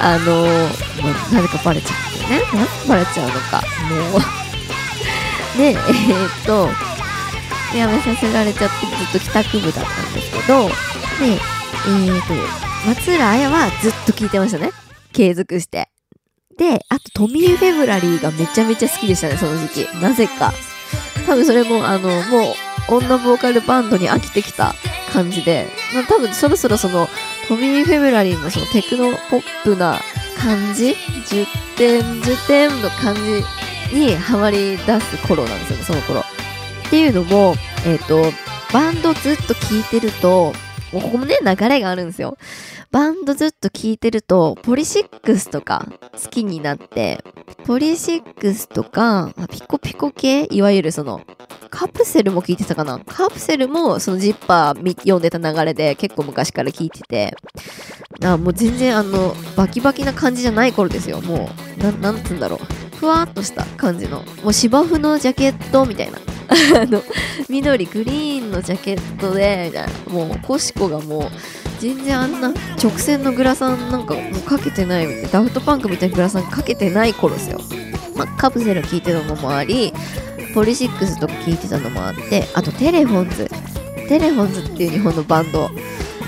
あのー、まあ、なぜかバレちゃってね、なんでバレちゃうのか、もう。で、えーっと、やめさせられちゃってずっと帰宅部だったんですけど、で、えーと、松浦綾はずっと聞いてましたね。継続して。で、あとトミー・フェブラリーがめちゃめちゃ好きでしたね、その時期。なぜか。多分それも、あの、もう、女ボーカルバンドに飽きてきた感じで、まあ、多分そろそろその、トミー・フェブラリーのそのテクノポップな感じ ?10 点、10点の感じにハマり出す頃なんですよね、その頃。っていうのも、えっ、と、バンドずっと聴いてると、もうここもね、流れがあるんですよ。バンドずっと聴いてると、ポリシックスとか好きになって、ポリシックスとか、ピコピコ系いわゆるその、カプセルも聴いてたかなカプセルもそのジッパー読んでた流れで結構昔から聴いてて、あもう全然あの、バキバキな感じじゃない頃ですよ。もう、な、なんつうんだろう。ふわっとした感じの、もう芝生のジャケットみたいな。[LAUGHS] あの、緑、グリーンのジャケットで、みたいな。もう、コシコがもう、全然あんな直線のグラサンなんかもうかけてないみたいな Daft Punk みたいなグラサンかけてない頃ですよ。まあ、 capsule 聞いてたのもあり、 POLYSICS とか聞いてたのもあって、あと the telephones。telephones っていう日本のバンド。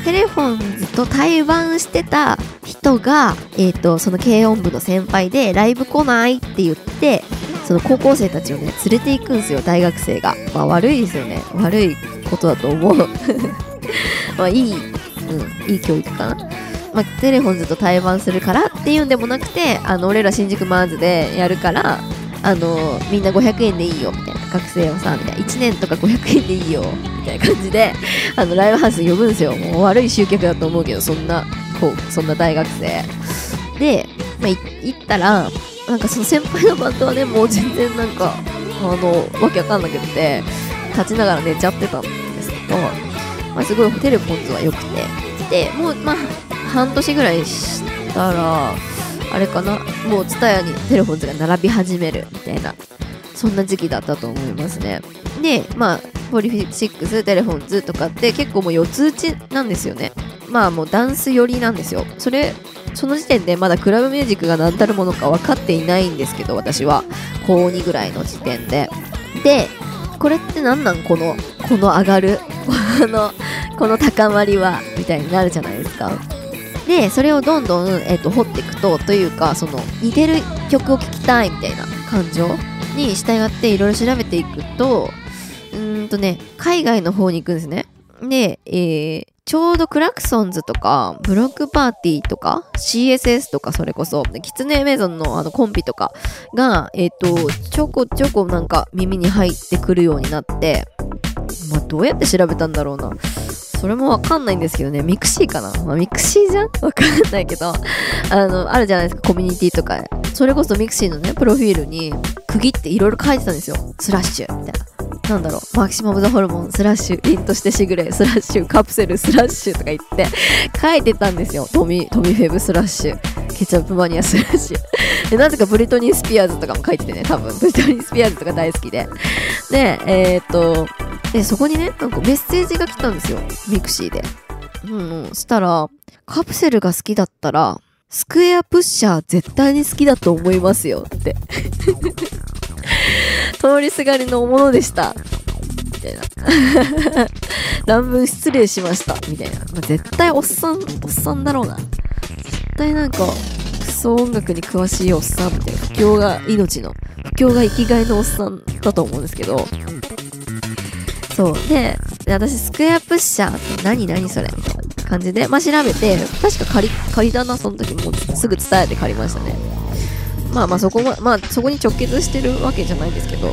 telephones と対バンしてた人が、えっ、と、その軽音部の先輩で、ライブ来ないって言って、その高校生たちをね、連れて行くんですよ、大学生が。まあ悪いですよね。悪いことだと思う。[LAUGHS] まあいい、うん、いい教育かな。まあ、テレフォンズと対バンするからっていうんでもなくて、あの、俺ら新宿マーズでやるから、あの、みんな500円でいいよ、みたいな。学生をさ、みたいな。1年とか500円でいいよ、みたいな感じで、[LAUGHS] あの、ライブハウス呼ぶんですよ。もう悪い集客だと思うけど、そんな、こう、そんな大学生。で、まあ、行ったら、なんかその先輩のバンドはね、もう全然なんか、あの、わけわかんなくて、立ちながら寝ちゃってたんですけど、まあ、すごいホテレフォンズは良くて。で、もう、まあ、半年ぐらいしたら、あれかな、もう、ツタヤにテレフォンズが並び始めるみたいな、そんな時期だったと思いますね。で、まあ、ポリフィックス、テレフォンズとかって結構もう四つ打ちなんですよね。まあもうダンス寄りなんですよ。それ、その時点でまだクラブミュージックが何たるものか分かっていないんですけど、私は。高2ぐらいの時点で。で、これって何なん？この、この上がる、[LAUGHS] この、この高まりは、みたいになるじゃないですか。で、それをどんどん、えっと掘っていくと、というか、その、似てる曲を聴きたいみたいな感情に従っていろいろ調べていくと、うんとね、海外の方に行くんですね。で、えー、ちょうど Klaxons とか、 Bloc Party とか、CSS とかそれこそ、 Kitsuné Maison のあのコンピとかが、えっ、と、ちょこちょこなんか耳に入ってくるようになって、まあ、どうやって調べたんだろうな。それもわかんないんですけどね、 mixi かな？まあ、 mixi じゃん？[LAUGHS] わかんないけど、あの、あるじゃないですか、コミュニティとか。それこそ mixi のね、プロフィールに区切っていろいろ書いてたんですよ。スラッシュ、みたいな。なんだろう、マキシマム・ザ・ホルモン、スラッシュ、凛として時雨、スラッシュ、 capsule、スラッシュとか言って、書いてたんですよ。トミ、トミフェブスラッシュ、ケチャップマニアスラッシュ。で、なぜかブリトニー・スピアーズとかも書いててね、多分、ブリトニー・スピアーズとか大好きで。で、えー、っと、で、そこにね、なんかメッセージが来たんですよ。 mixi で。うんうん。したら、 capsule が好きだったら、スクエアプッシャー絶対に好きだと思いますよって。通りすがりのものでした。みたいな。[LAUGHS] 乱文失礼しました。みたいな。まあ、絶対おっさん、おっさんだろうな。絶対なんか、クソ音楽に詳しいおっさんみたいな。不況が命の、不興が生きがいのおっさんだと思うんですけど、そう。で、私、スクエアプッシャーって何何それ？みたいな感じで、まあ、調べて、確か借り、借りたな、その時もすぐ伝えて借りましたね。まあまあそこま、まあそこに直結してるわけじゃないんですけど、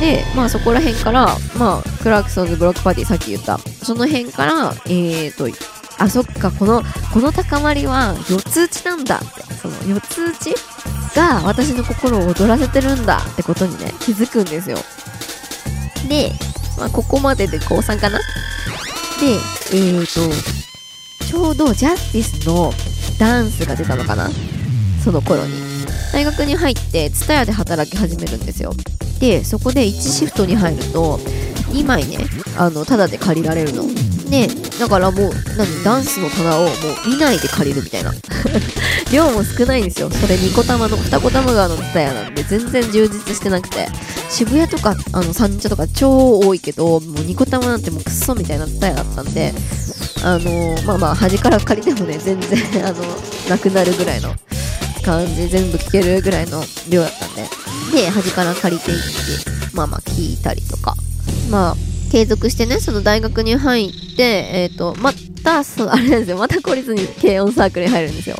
で、まあそこら辺から、まあクラークソンズブロックパーティーさっき言った、その辺から、えーと、あ、そっか、この、この高まりは四つ打ちなんだって、その四つ打ちが私の心を躍らせてるんだってことにね、気づくんですよ。で、まあここまでで高3かな。で、えーと、ちょうどジャスティスのダンスが出たのかな。その頃に。大学に入って、ツタヤで働き始めるんですよ。で、そこで1シフトに入ると、2枚ね、あの、タダで借りられるの。で、だからもう、何、ダンスの棚をもう見ないで借りるみたいな。[LAUGHS] 量も少ないんですよ。それ2個玉の、2個玉川のツタヤなんで、全然充実してなくて。渋谷とか、あの、三茶とか超多いけど、もう2個玉なんてもうクソみたいなツタヤだったんで、あのまあまあ、端から借りてもね、全然、あの、なくなるぐらいの感じ、全部聞けるぐらいの量だったんで。で、端から借りていって、まあまあ聞いたりとか。まあ、継続してね、その大学に入って、えっ、と、また、そ、あれなんですよ、また孤立に軽音サークルに入るんですよ。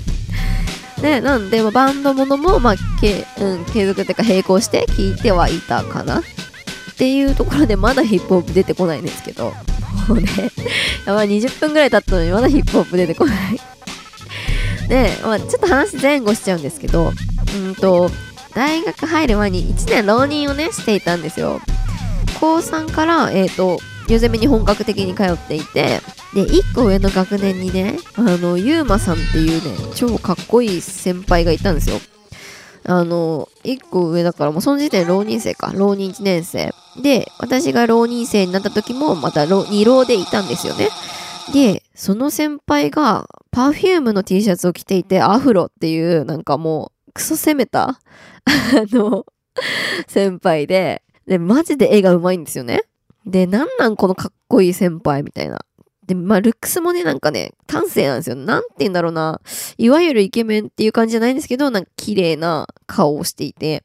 で、なんで、まあ、バンドものも、まあ、けうん、継続っていうか並行して聞いてはいたかなっていうところでまだヒップホップ出てこないんですけど、もうね、やばい、20分ぐらい経ったのにまだヒップホップ出てこない。で、まあ、ちょっと話前後しちゃうんですけど、うんと、大学入る前に1年浪人をね、していたんですよ。高3から、えっ、と、ユーゼミに本格的に通っていて、で、1個上の学年にね、あの、ゆうまさんっていうね、超かっこいい先輩がいたんですよ。あの、1個上だから、もうその時点浪人生か。浪人1年生。で、私が浪人生になった時も、また浪2浪でいたんですよね。で、その先輩が、パフュームの T シャツを着ていて、アフロっていう、なんかもう、クソ攻めた、あの、先輩で、で、マジで絵がうまいんですよね。で、なんなんこのかっこいい先輩みたいな。で、まあ、ルックスもね、なんかね、端正なんですよ。なんて言うんだろうな。いわゆるイケメンっていう感じじゃないんですけど、なんか綺麗な顔をしていて。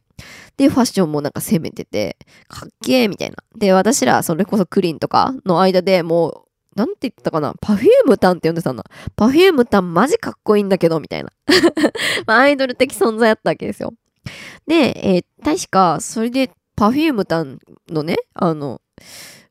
で、ファッションもなんか攻めてて、かっけーみたいな。で、私ら、それこそクリンとかの間でもう、なんて言ってたかな？パフュームタンって呼んでたんだ。パフュームタンマジかっこいいんだけど、みたいな。[LAUGHS] アイドル的存在だったわけですよ。で、えー確か、それで、パフュームタンのね、あの、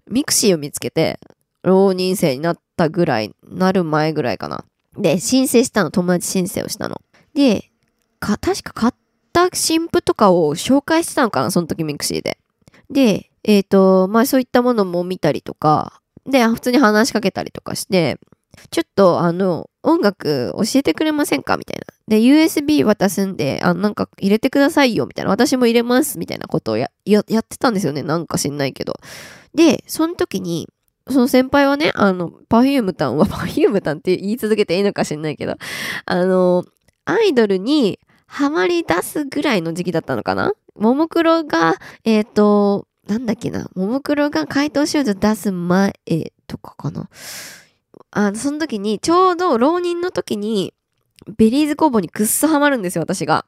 mixi を見つけて、浪人生になったぐらい、なる前ぐらいかな。で、申請したの、友達申請をしたの。で、か、確か買った新譜とかを紹介してたのかな、その時 mixi で。で、えっ、と、まあそういったものも見たりとか、で、普通に話しかけたりとかして、ちょっとあの、音楽教えてくれませんか？みたいな。で、USB 渡すんで、あ、なんか入れてくださいよ、みたいな。私も入れます、みたいなことをや、や、やってたんですよね。なんか知んないけど。で、その時に、その先輩はね、あの、 Perfumeたんは、[LAUGHS] Perfumeたんって言い続けていいのか知んないけど、あの、アイドルにハマり出すぐらいの時期だったのかな？ももクロが、えっ、と、なんだっけな、ももクロが怪盗少女出す前とかかな。あのその時に、ちょうど浪人の時に、 Berryz工房にくっそハマるんですよ、私が。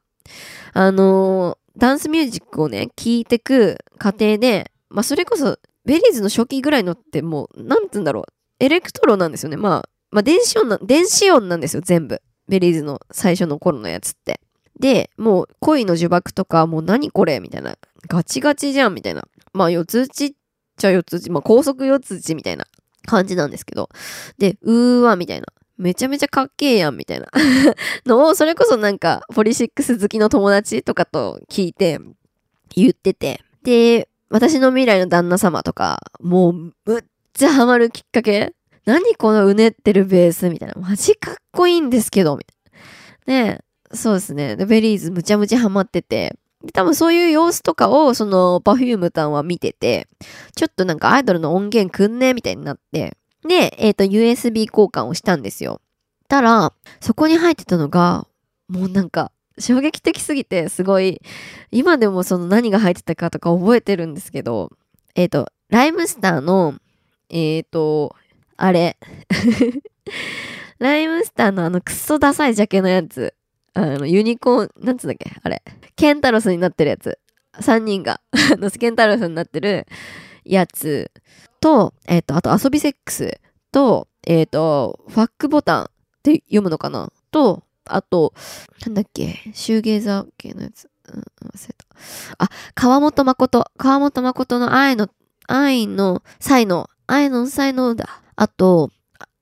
あのーダンスミュージックをね、聴いてく過程で、まあ、それこそ、Berryzの初期ぐらいのってもう、なんて言うんだろう、エレクトロなんですよね。まあ、まあ、電子音な、電子音なんですよ、全部。 Berryzの最初の頃のやつって。で、もう、恋の呪縛とか、もう何これみたいな。ガチガチじゃんみたいな。まあ、四つ打ちっちゃ四つ打ち、まあ、高速四つ打ちみたいな感じなんですけど。で、うーわ、みたいな。めちゃめちゃかっけえやん、みたいな [LAUGHS] のを、それこそなんか、 POLYSICS 好きの友達とかと聞いて、言ってて。で、私の未来の旦那様とか、もう、むっちゃハマるきっかけ何このうねってるベースみたいな。マジかっこいいんですけど、みたいな。ねそうですね。で、ベリーズむちゃむちゃハマってて。で多分そういう様子とかを、その、パフュームタンは見てて、ちょっとなんかアイドルの音源くんねみたいになって、で、えっ、と、USB 交換をしたんですよ。たら、そこに入ってたのが、もうなんか、衝撃的すぎて、すごい、今でもその何が入ってたかとか覚えてるんですけど、えっ、と、ライムスターの、えっ、と、あれ、[LAUGHS] ライムスターのあのクソダサいジャケのやつ、あの、ユニコーン、なんつうんだっけ？あれ、ケンタロスになってるやつ。3人が、[LAUGHS] あの、スケンタロウさんになってるやつと、えっ、と、あと遊びセックスと、えっ、と、ファックボタンって読むのかな？と、あと、なんだっけ、シューゲーザー系のやつ。うん、忘れた。あ、川本誠。川本誠の愛の、愛の才能。愛の才能だ。あと、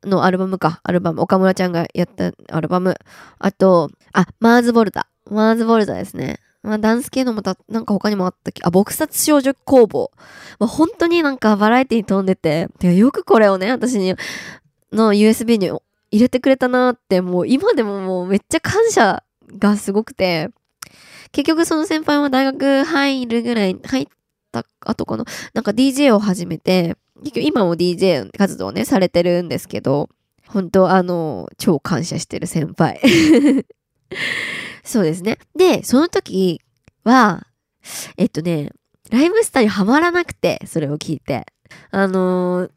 のアルバムか。アルバム。岡村ちゃんがやったアルバム。あと、あ、マーズボルダ。マーズボルダですね。まあ、ダンス系のもた、なんか他にもあったっけあ、撲殺少女工房。まあ、本当になんかバラエティに飛んでて、てかよくこれをね、私に、の USB に入れてくれたなって、もう今でももうめっちゃ感謝がすごくて、結局その先輩は大学入るぐらい、入った後かな、なんか DJ を始めて、結局今も DJ 活動ね、されてるんですけど、本当あの、超感謝してる先輩。[LAUGHS] そうですね。で、その時は、えっとね、ライブスターにはまらなくて、それを聞いて。あのー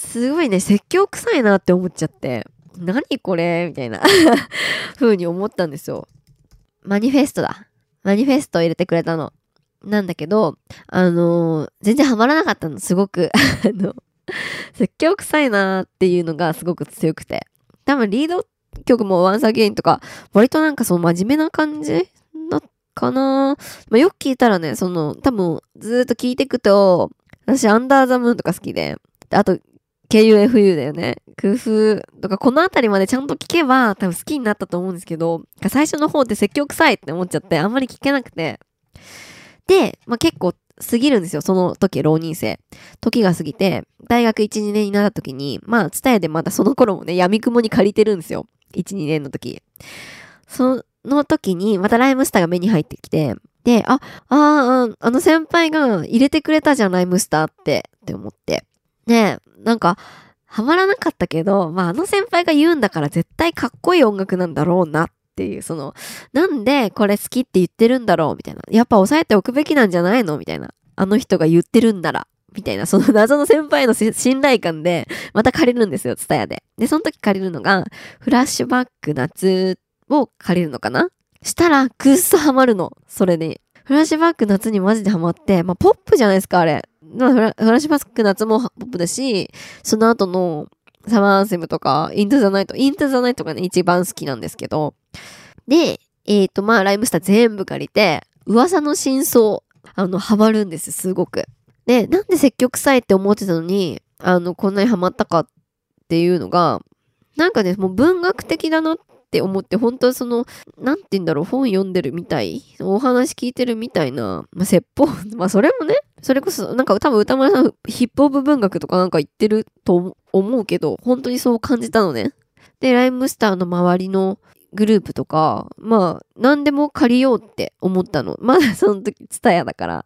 すごいね、説教臭いなって思っちゃって、何これ？みたいな [LAUGHS] 風に思ったんですよ。マニフェストだ。マニフェストを入れてくれたの。なんだけど、あのー全然ハマらなかったの、すごく。[LAUGHS] あの、説教臭いなっていうのがすごく強くて。多分リードっ曲もワンサゲインとか、割となんかその真面目な感じ？なかな、まあ、よく聞いたらね、その、多分ずっと聞いていくと、私アンダーザムーンとか好きで、あと KUFU だよね。工夫とか、このあたりまでちゃんと聞けば多分好きになったと思うんですけど、最初の方って説教臭いって思っちゃって、あんまり聞けなくて。で、まあ、結構過ぎるんですよ、その時、浪人生。時が過ぎて、大学1、2年になった時に、まあ、ツタヤでまだその頃もね、闇雲に借りてるんですよ。1、2年の時。その時に、またライムスターが目に入ってきて、で、あ、ああ、あの先輩が入れてくれたじゃん、ライムスターって、って思って。ね、なんか、ハマらなかったけど、まあ、あの先輩が言うんだから絶対かっこいい音楽なんだろうなっていう、その、なんでこれ好きって言ってるんだろうみたいな。やっぱ抑えておくべきなんじゃないのみたいな。あの人が言ってるんなら。みたいな、その謎の先輩の信頼感で、また借りるんですよ、ツタヤで。で、その時借りるのが、フラッシュバック夏を借りるのかな？したら、くっそハマるの。それに。フラッシュバック夏にマジでハマって、まあ、ポップじゃないですか、あれ。まあ、フラッシュバック夏もポップだし、その後のサマーアンセムとか、イントゥザナイト、イントゥザナイトがね、一番好きなんですけど。で、えっ、と、まあ、ライムスター全部借りて、噂の真相、あの、ハマるんです、すごく。で、なんで積極臭いって思ってたのに、あの、こんなにハマったかっていうのが、なんかね、もう文学的だなって思って、本当はその、なんて言うんだろう、本読んでるみたい、お話聞いてるみたいな、まあ、説法、[LAUGHS] まあ、それもね、それこそ、なんか多分歌丸さん、ヒップホップ文学とかなんか言ってると思うけど、本当にそう感じたのね。で、ライムスターの周りのグループとか、まあ、何でも借りようって思ったの。[LAUGHS] まだその時、ツタヤだから。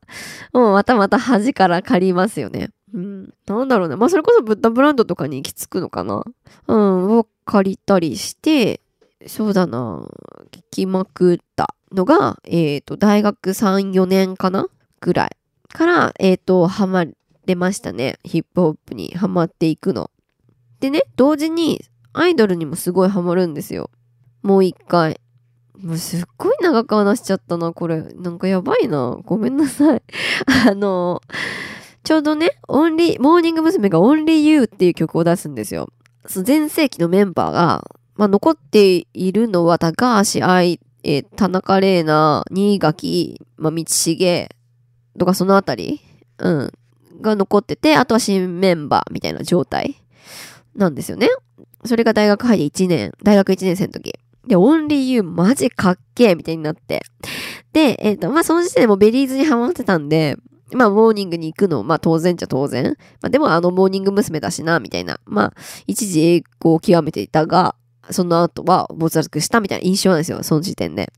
もうまたまた端から借りますよね。うん。なんだろうね。まあ、それこそブッダブランドとかに行き着くのかな。うん。を借りたりして、そうだな。聞きまくったのが、えっ、と、大学3、4年かな？ぐらいから、えっ、と、ハマれましたね。ヒップホップにハマっていくの。でね、同時に、アイドルにもすごいハマるんですよ。もう一回。もうすっごい長く話しちゃったな、これ。なんかやばいな。ごめんなさい。[LAUGHS] あの、ちょうどね、オンリー、モーニング娘。が Only You っていう曲を出すんですよ。その全盛期のメンバーが、まあ、残っているのは高橋愛、え田中れいな、新垣、まあ、道重とかそのあたり、うん、が残ってて、あとは新メンバーみたいな状態なんですよね。それが大学入って1年、大学1年生の時。で、 Only Youマジかっけえみたいになって。で、えっ、と、まあ、その時点でも Berryz にハマってたんで、まあ、モーニングに行くの、まあ、当然じゃ当然。まあ、でもあのモーニング娘。だしな、みたいな。まあ、一時栄光を極めていたが、その後は没落したみたいな印象なんですよ、その時点で。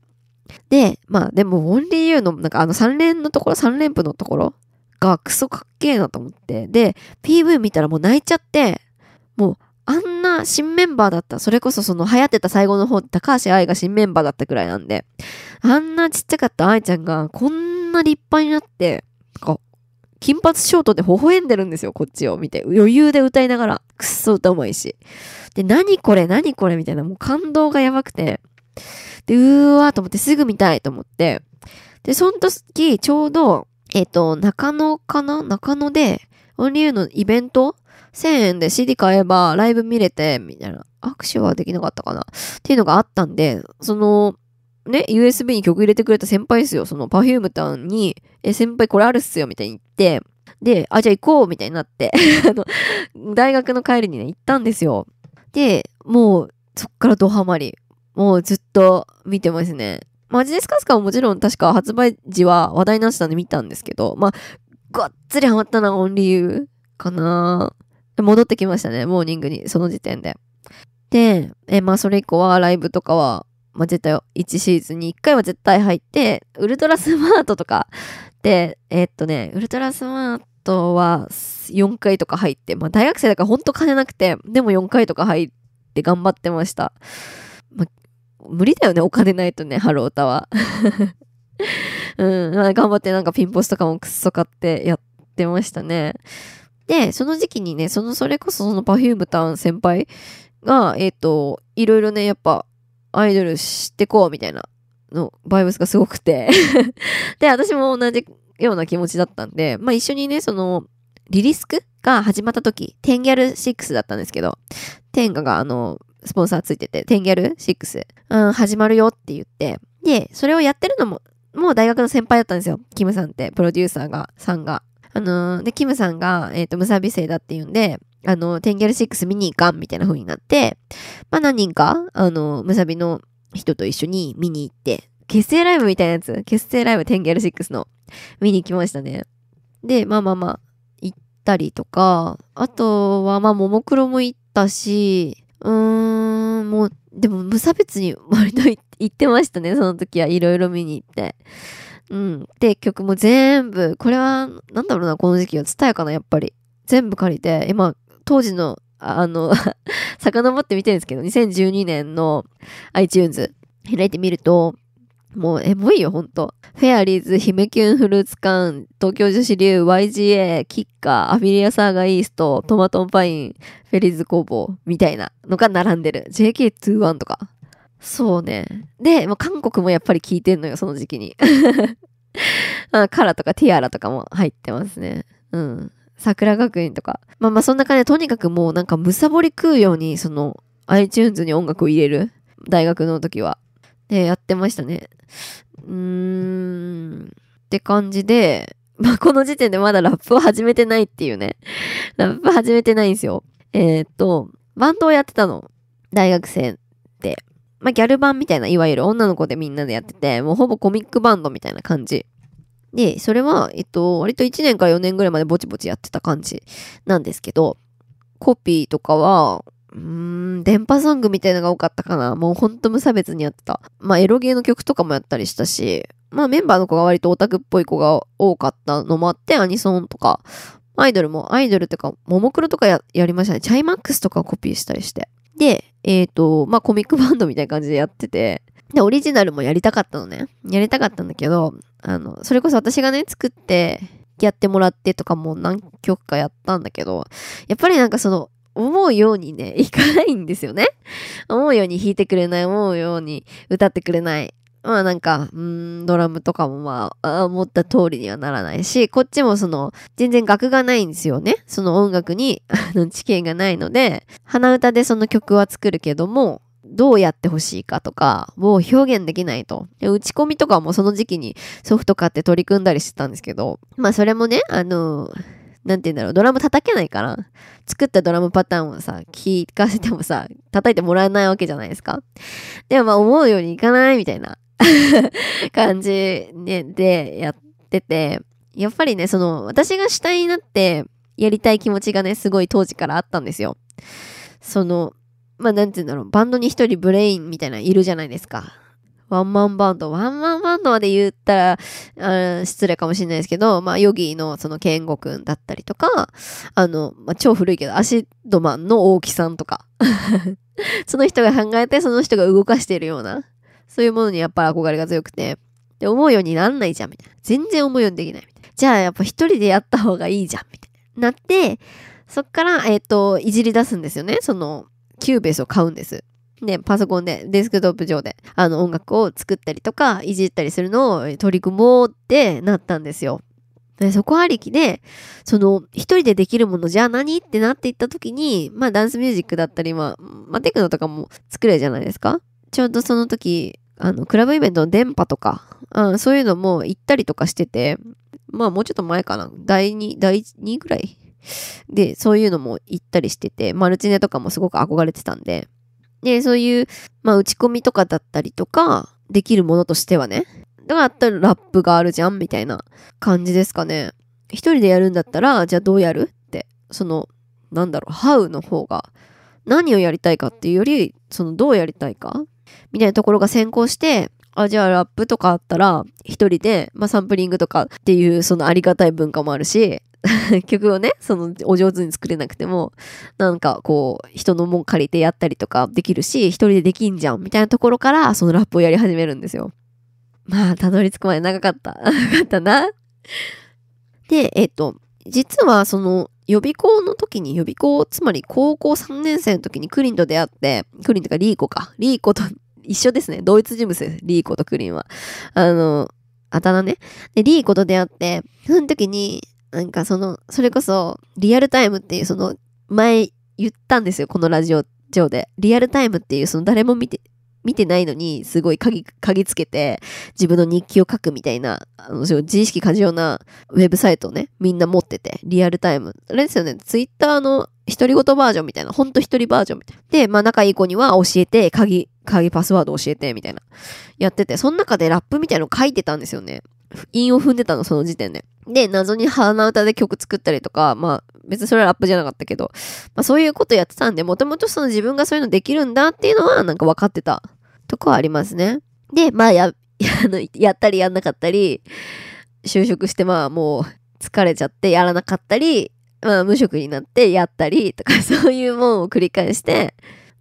で、まあ、でも、 Only Youの、なんかあの3連のところ、3連符のところがクソかっけえなと思って。で、PV 見たらもう泣いちゃって、もう、あんな新メンバーだった。それこそその流行ってた最後の方、高橋愛が新メンバーだったくらいなんで、あんなちっちゃかった愛ちゃんがこんな立派になって、か、金髪ショートで微笑んでるんですよ、こっちを見て。余裕で歌いながら。くっそ歌うまいし。で、何これ何これみたいな、もう感動がやばくて。で、うーわーと思ってすぐ見たいと思って。で、その時、ちょうど、えっ、と、中野かな？中野で、オンリーユーのイベント ?1000 円で CD 買えばライブ見れて、みたいな。握手はできなかったかなっていうのがあったんで、その、ね、USB に曲入れてくれた先輩ですよ。その Perfume さんに、え、先輩これあるっすよ、みたいに言って、で、あ、じゃあ行こう、みたいになって、[LAUGHS] あの、大学の帰りにね、行ったんですよ。で、もう、そっからドハマり。もうずっと見てますね。マジデスカスカはもちろん確か発売時は話題になってたんで見たんですけど、まあ、がっつりハマったのはオンリーユーかな戻ってきましたね、モーニングに、その時点で。で、えまあそれ以降はライブとかは、まあ絶対1シーズンに1回は絶対入って、ウルトラスマートとか [LAUGHS] で、えっとね、ウルトラスマートは4回とか入って、まあ大学生だからほんと金なくて、でも4回とか入って頑張ってました。まあ、無理だよね、お金ないとね、ハロータは。[LAUGHS] うん、頑張ってなんかピンポスとかもくっそ買ってやってましたね。で、その時期にね、その、それこそその Perfume ターン先輩が、えっ、と、いろいろね、やっぱ、アイドル知ってこうみたいなの、バイブスがすごくて。[LAUGHS] で、私も同じような気持ちだったんで、まあ一緒にね、その、リリスクが始まった時、テンギャル6だったんですけど、テンガがあの、スポンサーついてて、テンギャル6、うん、始まるよって言って、で、それをやってるのも、もう大学の先輩だったんですよ。キムさんって、プロデューサーが、さんが。あのーで、キムさんが、えっ、と、ムサビ生だっていうんで、あの、テンギャル6見に行かんみたいな風になって、まあ何人か、あの、ムサビの人と一緒に見に行って、結成ライブみたいなやつ、結成ライブテンギャル6の見に行きましたね。で、まあまあまあ、行ったりとか、あとはまあ、ももクロも行ったし、うーん、もう、でも無差別に割と行ってましたね、その時はいろいろ見に行って。うん。で、曲も全部、これは、なんだろうな、この時期は、伝えかな、やっぱり。全部借りて、今、当時の、あの、[LAUGHS] 遡って見てるんですけど、2012年の iTunes 開いてみると、もうエモいよ、ほんと。フェアリーズ、ヒメキュンフルーツ缶、東京女子流、YGA、キッカー、アフィリアサーガイースト、トマトンパイン、フェリーズ工房、みたいなのが並んでる。JK21 とか。そうね。で、もう韓国もやっぱり聞いてんのよ、その時期に。[LAUGHS] あカラとかティアラとかも入ってますね。うん。桜学院とか。まあまあそんな感じで、とにかくもうなんかむさぼり食うように、その iTunes に音楽を入れる。大学の時は。で、やってましたね。うーん。って感じで、まあこの時点でまだラップを始めてないっていうね。ラップ始めてないんですよ。えーっと、バンドをやってたの。大学生。まあギャル版みたいな、いわゆる女の子でみんなでやってて、もうほぼコミックバンドみたいな感じ。で、それは、えっと、割と1年から4年ぐらいまでぼちぼちやってた感じなんですけど、コピーとかは、うーん、電波ソングみたいなのが多かったかな。もうほんと無差別にやってた。まあ、エロゲーの曲とかもやったりしたし、まあ、メンバーの子が割とオタクっぽい子が多かったのもあって、アニソンとか、アイドルも、アイドルってか、ももクロとかややりましたね。チャイマックスとかをコピーしたりして。で、えっ、と、まあ、コミックバンドみたいな感じでやってて、で、オリジナルもやりたかったのね。やりたかったんだけど、あの、それこそ私がね、作って、やってもらってとかも何曲かやったんだけど、やっぱりなんかその、思うようにね、いかないんですよね。思うように弾いてくれない、思うように歌ってくれない。まあなんか、うん、ドラムとかもまあ、思った通りにはならないし、こっちもその、全然楽がないんですよね。その音楽に、[LAUGHS] あの、知見がないので、鼻歌でその曲は作るけども、どうやってほしいかとかを表現できないと。打ち込みとかもその時期にソフト買って取り組んだりしてたんですけど、まあそれもね、あの、なんて言うんだろう、ドラム叩けないから、作ったドラムパターンをさ、聞かせてもさ、叩いてもらえないわけじゃないですか。でもまあ思うようにいかないみたいな [LAUGHS] 感じ、ね、でやってて、やっぱりね、その、私が主体になってやりたい気持ちがね、すごい当時からあったんですよ。その、まあなんて言うんだろう、バンドに一人ブレインみたいなのいるじゃないですか。ワンマンバンド、ワンマンバンドまで言ったら、あ失礼かもしれないですけど、まあ、ヨギーのそのケンゴくんだったりとか、あの、まあ、超古いけど、アシッドマンの大木さんとか、[LAUGHS] その人が考えて、その人が動かしているような、そういうものにやっぱり憧れが強くて、で、思うようになんないじゃん、みたいな。全然思うようにできない、みたいな。じゃあ、やっぱ一人でやった方がいいじゃん、みたいな。なって、そっから、えっ、と、いじり出すんですよね。その、Cubase を買うんです。で、パソコンで、デスクトップ上で、あの、音楽を作ったりとか、いじったりするのを取り組もうってなったんですよ。でそこありきで、その、一人でできるものじゃあ何？ってなっていった時に、まあ、ダンスミュージックだったり、まあ、まあ、テクノとかも作れるじゃないですか。ちょうどその時、あの、クラブイベントの電波とか、うん、そういうのも行ったりとかしてて、まあ、もうちょっと前かな。第2、第2ぐらいで、そういうのも行ったりしてて、マルチネとかもすごく憧れてたんで、で、そういう、まあ、打ち込みとかだったりとか、できるものとしてはね。だからったらラップがあるじゃんみたいな感じですかね。一人でやるんだったら、じゃあどうやるって、その、なんだろう、ハウの方が、何をやりたいかっていうより、その、どうやりたいか？みたいなところが先行して、あ、じゃあラップとかあったら、一人で、まあサンプリングとかっていう、そのありがたい文化もあるし、[LAUGHS] 曲をね、その、お上手に作れなくても、なんかこう、人のもん借りてやったりとかできるし、一人でできんじゃん、みたいなところから、そのラップをやり始めるんですよ。まあ、たどり着くまで長かった。[LAUGHS] 長かったな。で、えっと、実はその予備校の時に予備校、つまり高校3年生の時にクリンと出会って、クリンとかリーコか。リーコと一緒ですね。同一人物です。リーコとクリンは。あの、あだ名ね。で、リーコと出会って、その時に、なんかその、それこそ、リアルタイムっていうその、前言ったんですよ。このラジオ上で。リアルタイムっていうその誰も見て、見てないのに、すごい鍵、鍵つけて、自分の日記を書くみたいな、あの、そう自意識過剰なウェブサイトをね、みんな持ってて、リアルタイム。あれですよね、ツイッターの独り言バージョンみたいな、ほんと一人バージョンみたいな。で、まあ仲いい子には教えて、鍵、鍵パスワード教えて、みたいな。やってて、その中でラップみたいなの書いてたんですよね。韻を踏んでたの、その時点で。で、謎に鼻歌で曲作ったりとか、まあ、別にそれはラップじゃなかったけど、まあそういうことやってたんで、もともとその自分がそういうのできるんだっていうのは、なんか分かってたとこはありますね。で、まあや、[LAUGHS] あの、やったりやんなかったり、就職してまあもう疲れちゃってやらなかったり、まあ無職になってやったりとか、[LAUGHS] そういうもんを繰り返して、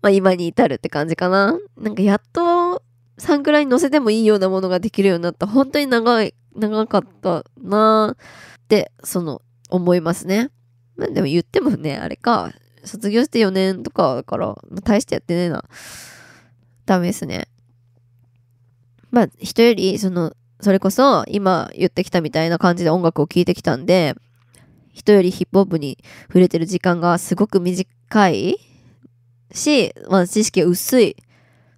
まあ今に至るって感じかな。なんかやっと、サンクラに載せてもいいようなものができるようになった。本当に長い、長かったなって、その、思いますね。まあでも言ってもね、あれか、卒業して4年とかだから、まあ大してやってねえな。ダメですね。まあ、人より、その、それこそ、今言ってきたみたいな感じで音楽を聴いてきたんで、人よりヒップホップに触れてる時間がすごく短いし、まあ、知識が薄い。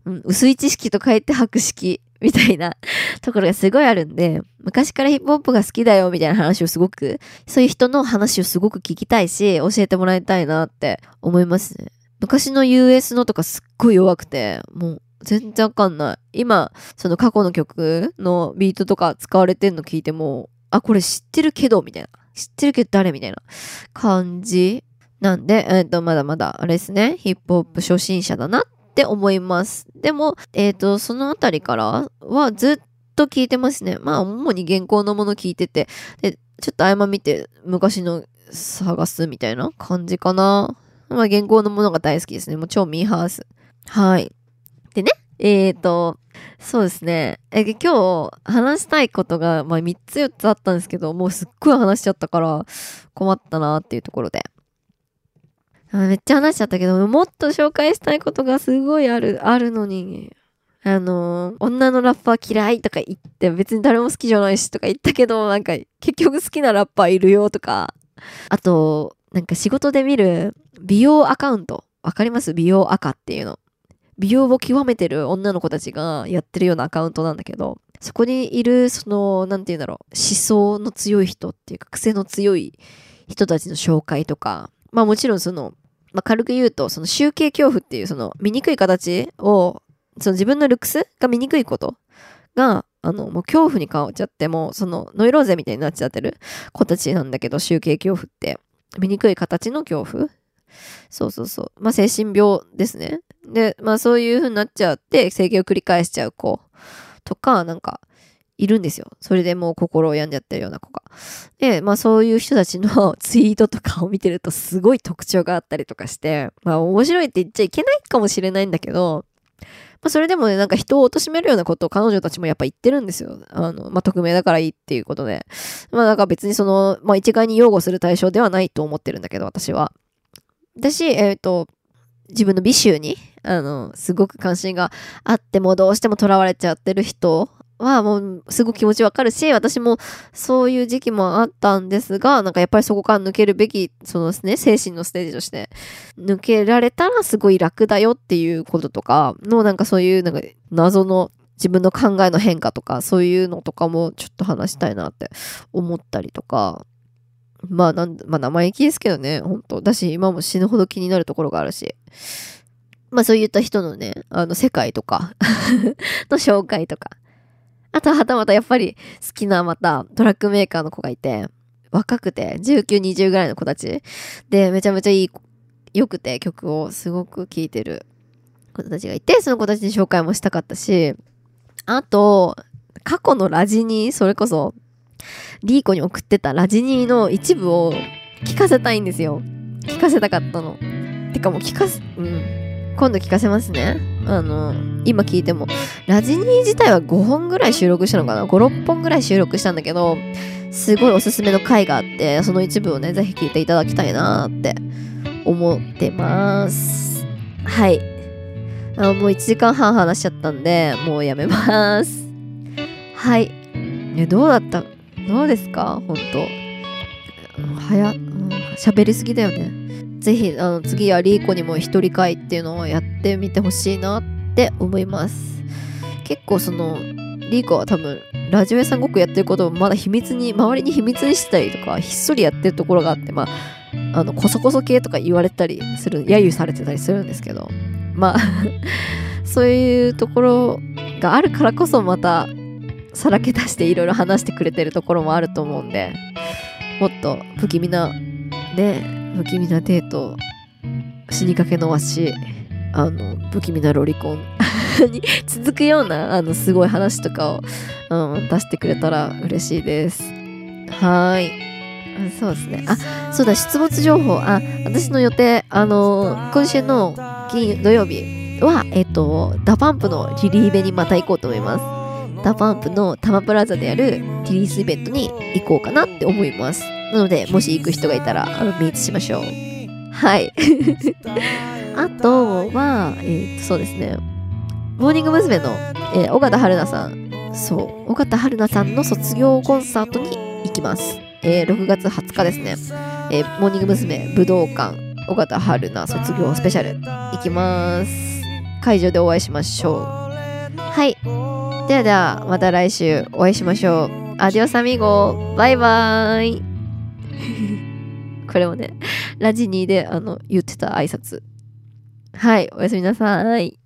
うん、薄い知識と書いて博識みたいな [LAUGHS] ところがすごいあるんで、昔からヒップホップが好きだよみたいな話をすごく、そういう人の話をすごく聞きたいし、教えてもらいたいなって思いますね。昔の US のとかすっごい弱くて、もう全然わかんない。今、その過去の曲のビートとか使われてんの聞いても、あ、これ知ってるけど、みたいな。知ってるけど誰みたいな感じなんで、えっ、と、まだまだ、あれですね、ヒップホップ初心者だなって思います。でも、えっ、と、そのあたりからはずっと聞いてますね。まあ、主に現行のもの聞いてて、で、ちょっと合間見て、昔の探すみたいな感じかな。まあ、現行のものが大好きですね。もう超ミーハース。はい。でね、えーと、そうですね。え、今日話したいことが、まあ、3つ4つあったんですけど、もうすっごい話しちゃったから困ったなっていうところで。めっちゃ話しちゃったけど、もっと紹介したいことがすごいある、あるのに。あの女のラッパー嫌いとか言って、別に誰も好きじゃないしとか言ったけど、なんか結局好きなラッパーいるよとか。あと、なんか仕事で見る美容アカウント。わかります？美容赤っていうの。美容を極めてる女の子たちがやってるようなアカウントなんだけど、そこにいる、その、なんて言うんだろう、思想の強い人っていうか、癖の強い人たちの紹介とか、まあもちろんその、まあ軽く言うと、その集計恐怖っていうその醜い形を、その自分のルックスが醜いことが、あの、もう恐怖に変わっちゃって、もうそのノイローゼみたいになっちゃってる子たちなんだけど、集計恐怖って。醜い形の恐怖？そうそうそう。まあ精神病ですね。で、まあそういう風になっちゃって、整形を繰り返しちゃう子とか、なんか、いるんですよ。それでもう心を病んじゃってるような子が。で、まあそういう人たちの [LAUGHS] ツイートとかを見てるとすごい特徴があったりとかして、まあ面白いって言っちゃいけないかもしれないんだけど、まあそれでもね、なんか人を貶めるようなことを彼女たちもやっぱ言ってるんですよ。あの、まあ匿名だからいいっていうことで。まあなんか別にその、まあ一概に擁護する対象ではないと思ってるんだけど、私は。私、えっ、と、自分の美醜に、あの、すごく関心があってもどうしても囚われちゃってる人はもうすごく気持ちわかるし、私もそういう時期もあったんですが、なんかやっぱりそこから抜けるべき、そのですね、精神のステージとして、抜けられたらすごい楽だよっていうこととかの、なんかそういうなんか謎の自分の考えの変化とか、そういうのとかもちょっと話したいなって思ったりとか、まあなんまあ生意気ですけどね、本当だし、今も死ぬほど気になるところがあるし。まあそういった人のね、あの世界とか [LAUGHS] の紹介とか。あとはたまたやっぱり好きなまたトラックメーカーの子がいて、若くて19、20ぐらいの子たちでめちゃめちゃいい、良くて曲をすごく聴いてる子たちがいて、その子たちに紹介もしたかったし、あと、過去のラジニー、それこそリーコに送ってたラジニーの一部を聞かせたいんですよ。聞かせたかったの。てかもう聞かせ、うん。今度聞かせますね。あの、今聞いても、ラジニー自体は5本ぐらい収録したのかな ?5、6本ぐらい収録したんだけど、すごいおすすめの回があって、その一部をね、ぜひ聞いていただきたいなって思ってます。はい。あもう1時間半話しちゃったんで、もうやめます。はい。え、どうだった？どうですか？本当うんはや、うん喋りすぎだよね。ぜひ、あの、次はリーコにも一人会っていうのをやってみてほしいなって思います。結構その、リーコは多分、ラジオ屋さんごっこやってることをまだ秘密に、周りに秘密にしたりとか、ひっそりやってるところがあって、まあ、あの、こそこそ系とか言われたりする、揶揄されてたりするんですけど、まあ、[LAUGHS] そういうところがあるからこそまた、さらけ出していろいろ話してくれてるところもあると思うんで、もっと不気味な、ね、不気味なデート、死にかけのわし、あの、不気味なロリコン [LAUGHS] に続くような、あの、すごい話とかを、うん、出してくれたら嬉しいです。はーい。そうですね。あ、そうだ、出没情報。あ、私の予定、あの、今週の金土曜日は、えっと、 DA PUMPのリリイベにまた行こうと思います。 DA PUMPのたまプラーザでやるリリースイベントに行こうかなって思います。なので、もし行く人がいたら、あの、ミートしましょう。はい。[LAUGHS] あとは、えー、と、そうですね。モーニング娘。の、えー、尾形春水さん。そう。尾形春水さんの卒業コンサートに行きます。えー、6月20日ですね。えー、モーニング娘。武道館、尾形春菜卒業スペシャル。行きます。会場でお会いしましょう。はい。ではでは、また来週お会いしましょう。アディオスアミーゴバイバーイ [LAUGHS] これもね、ラジニーであの言ってた挨拶。はい、おやすみなさい。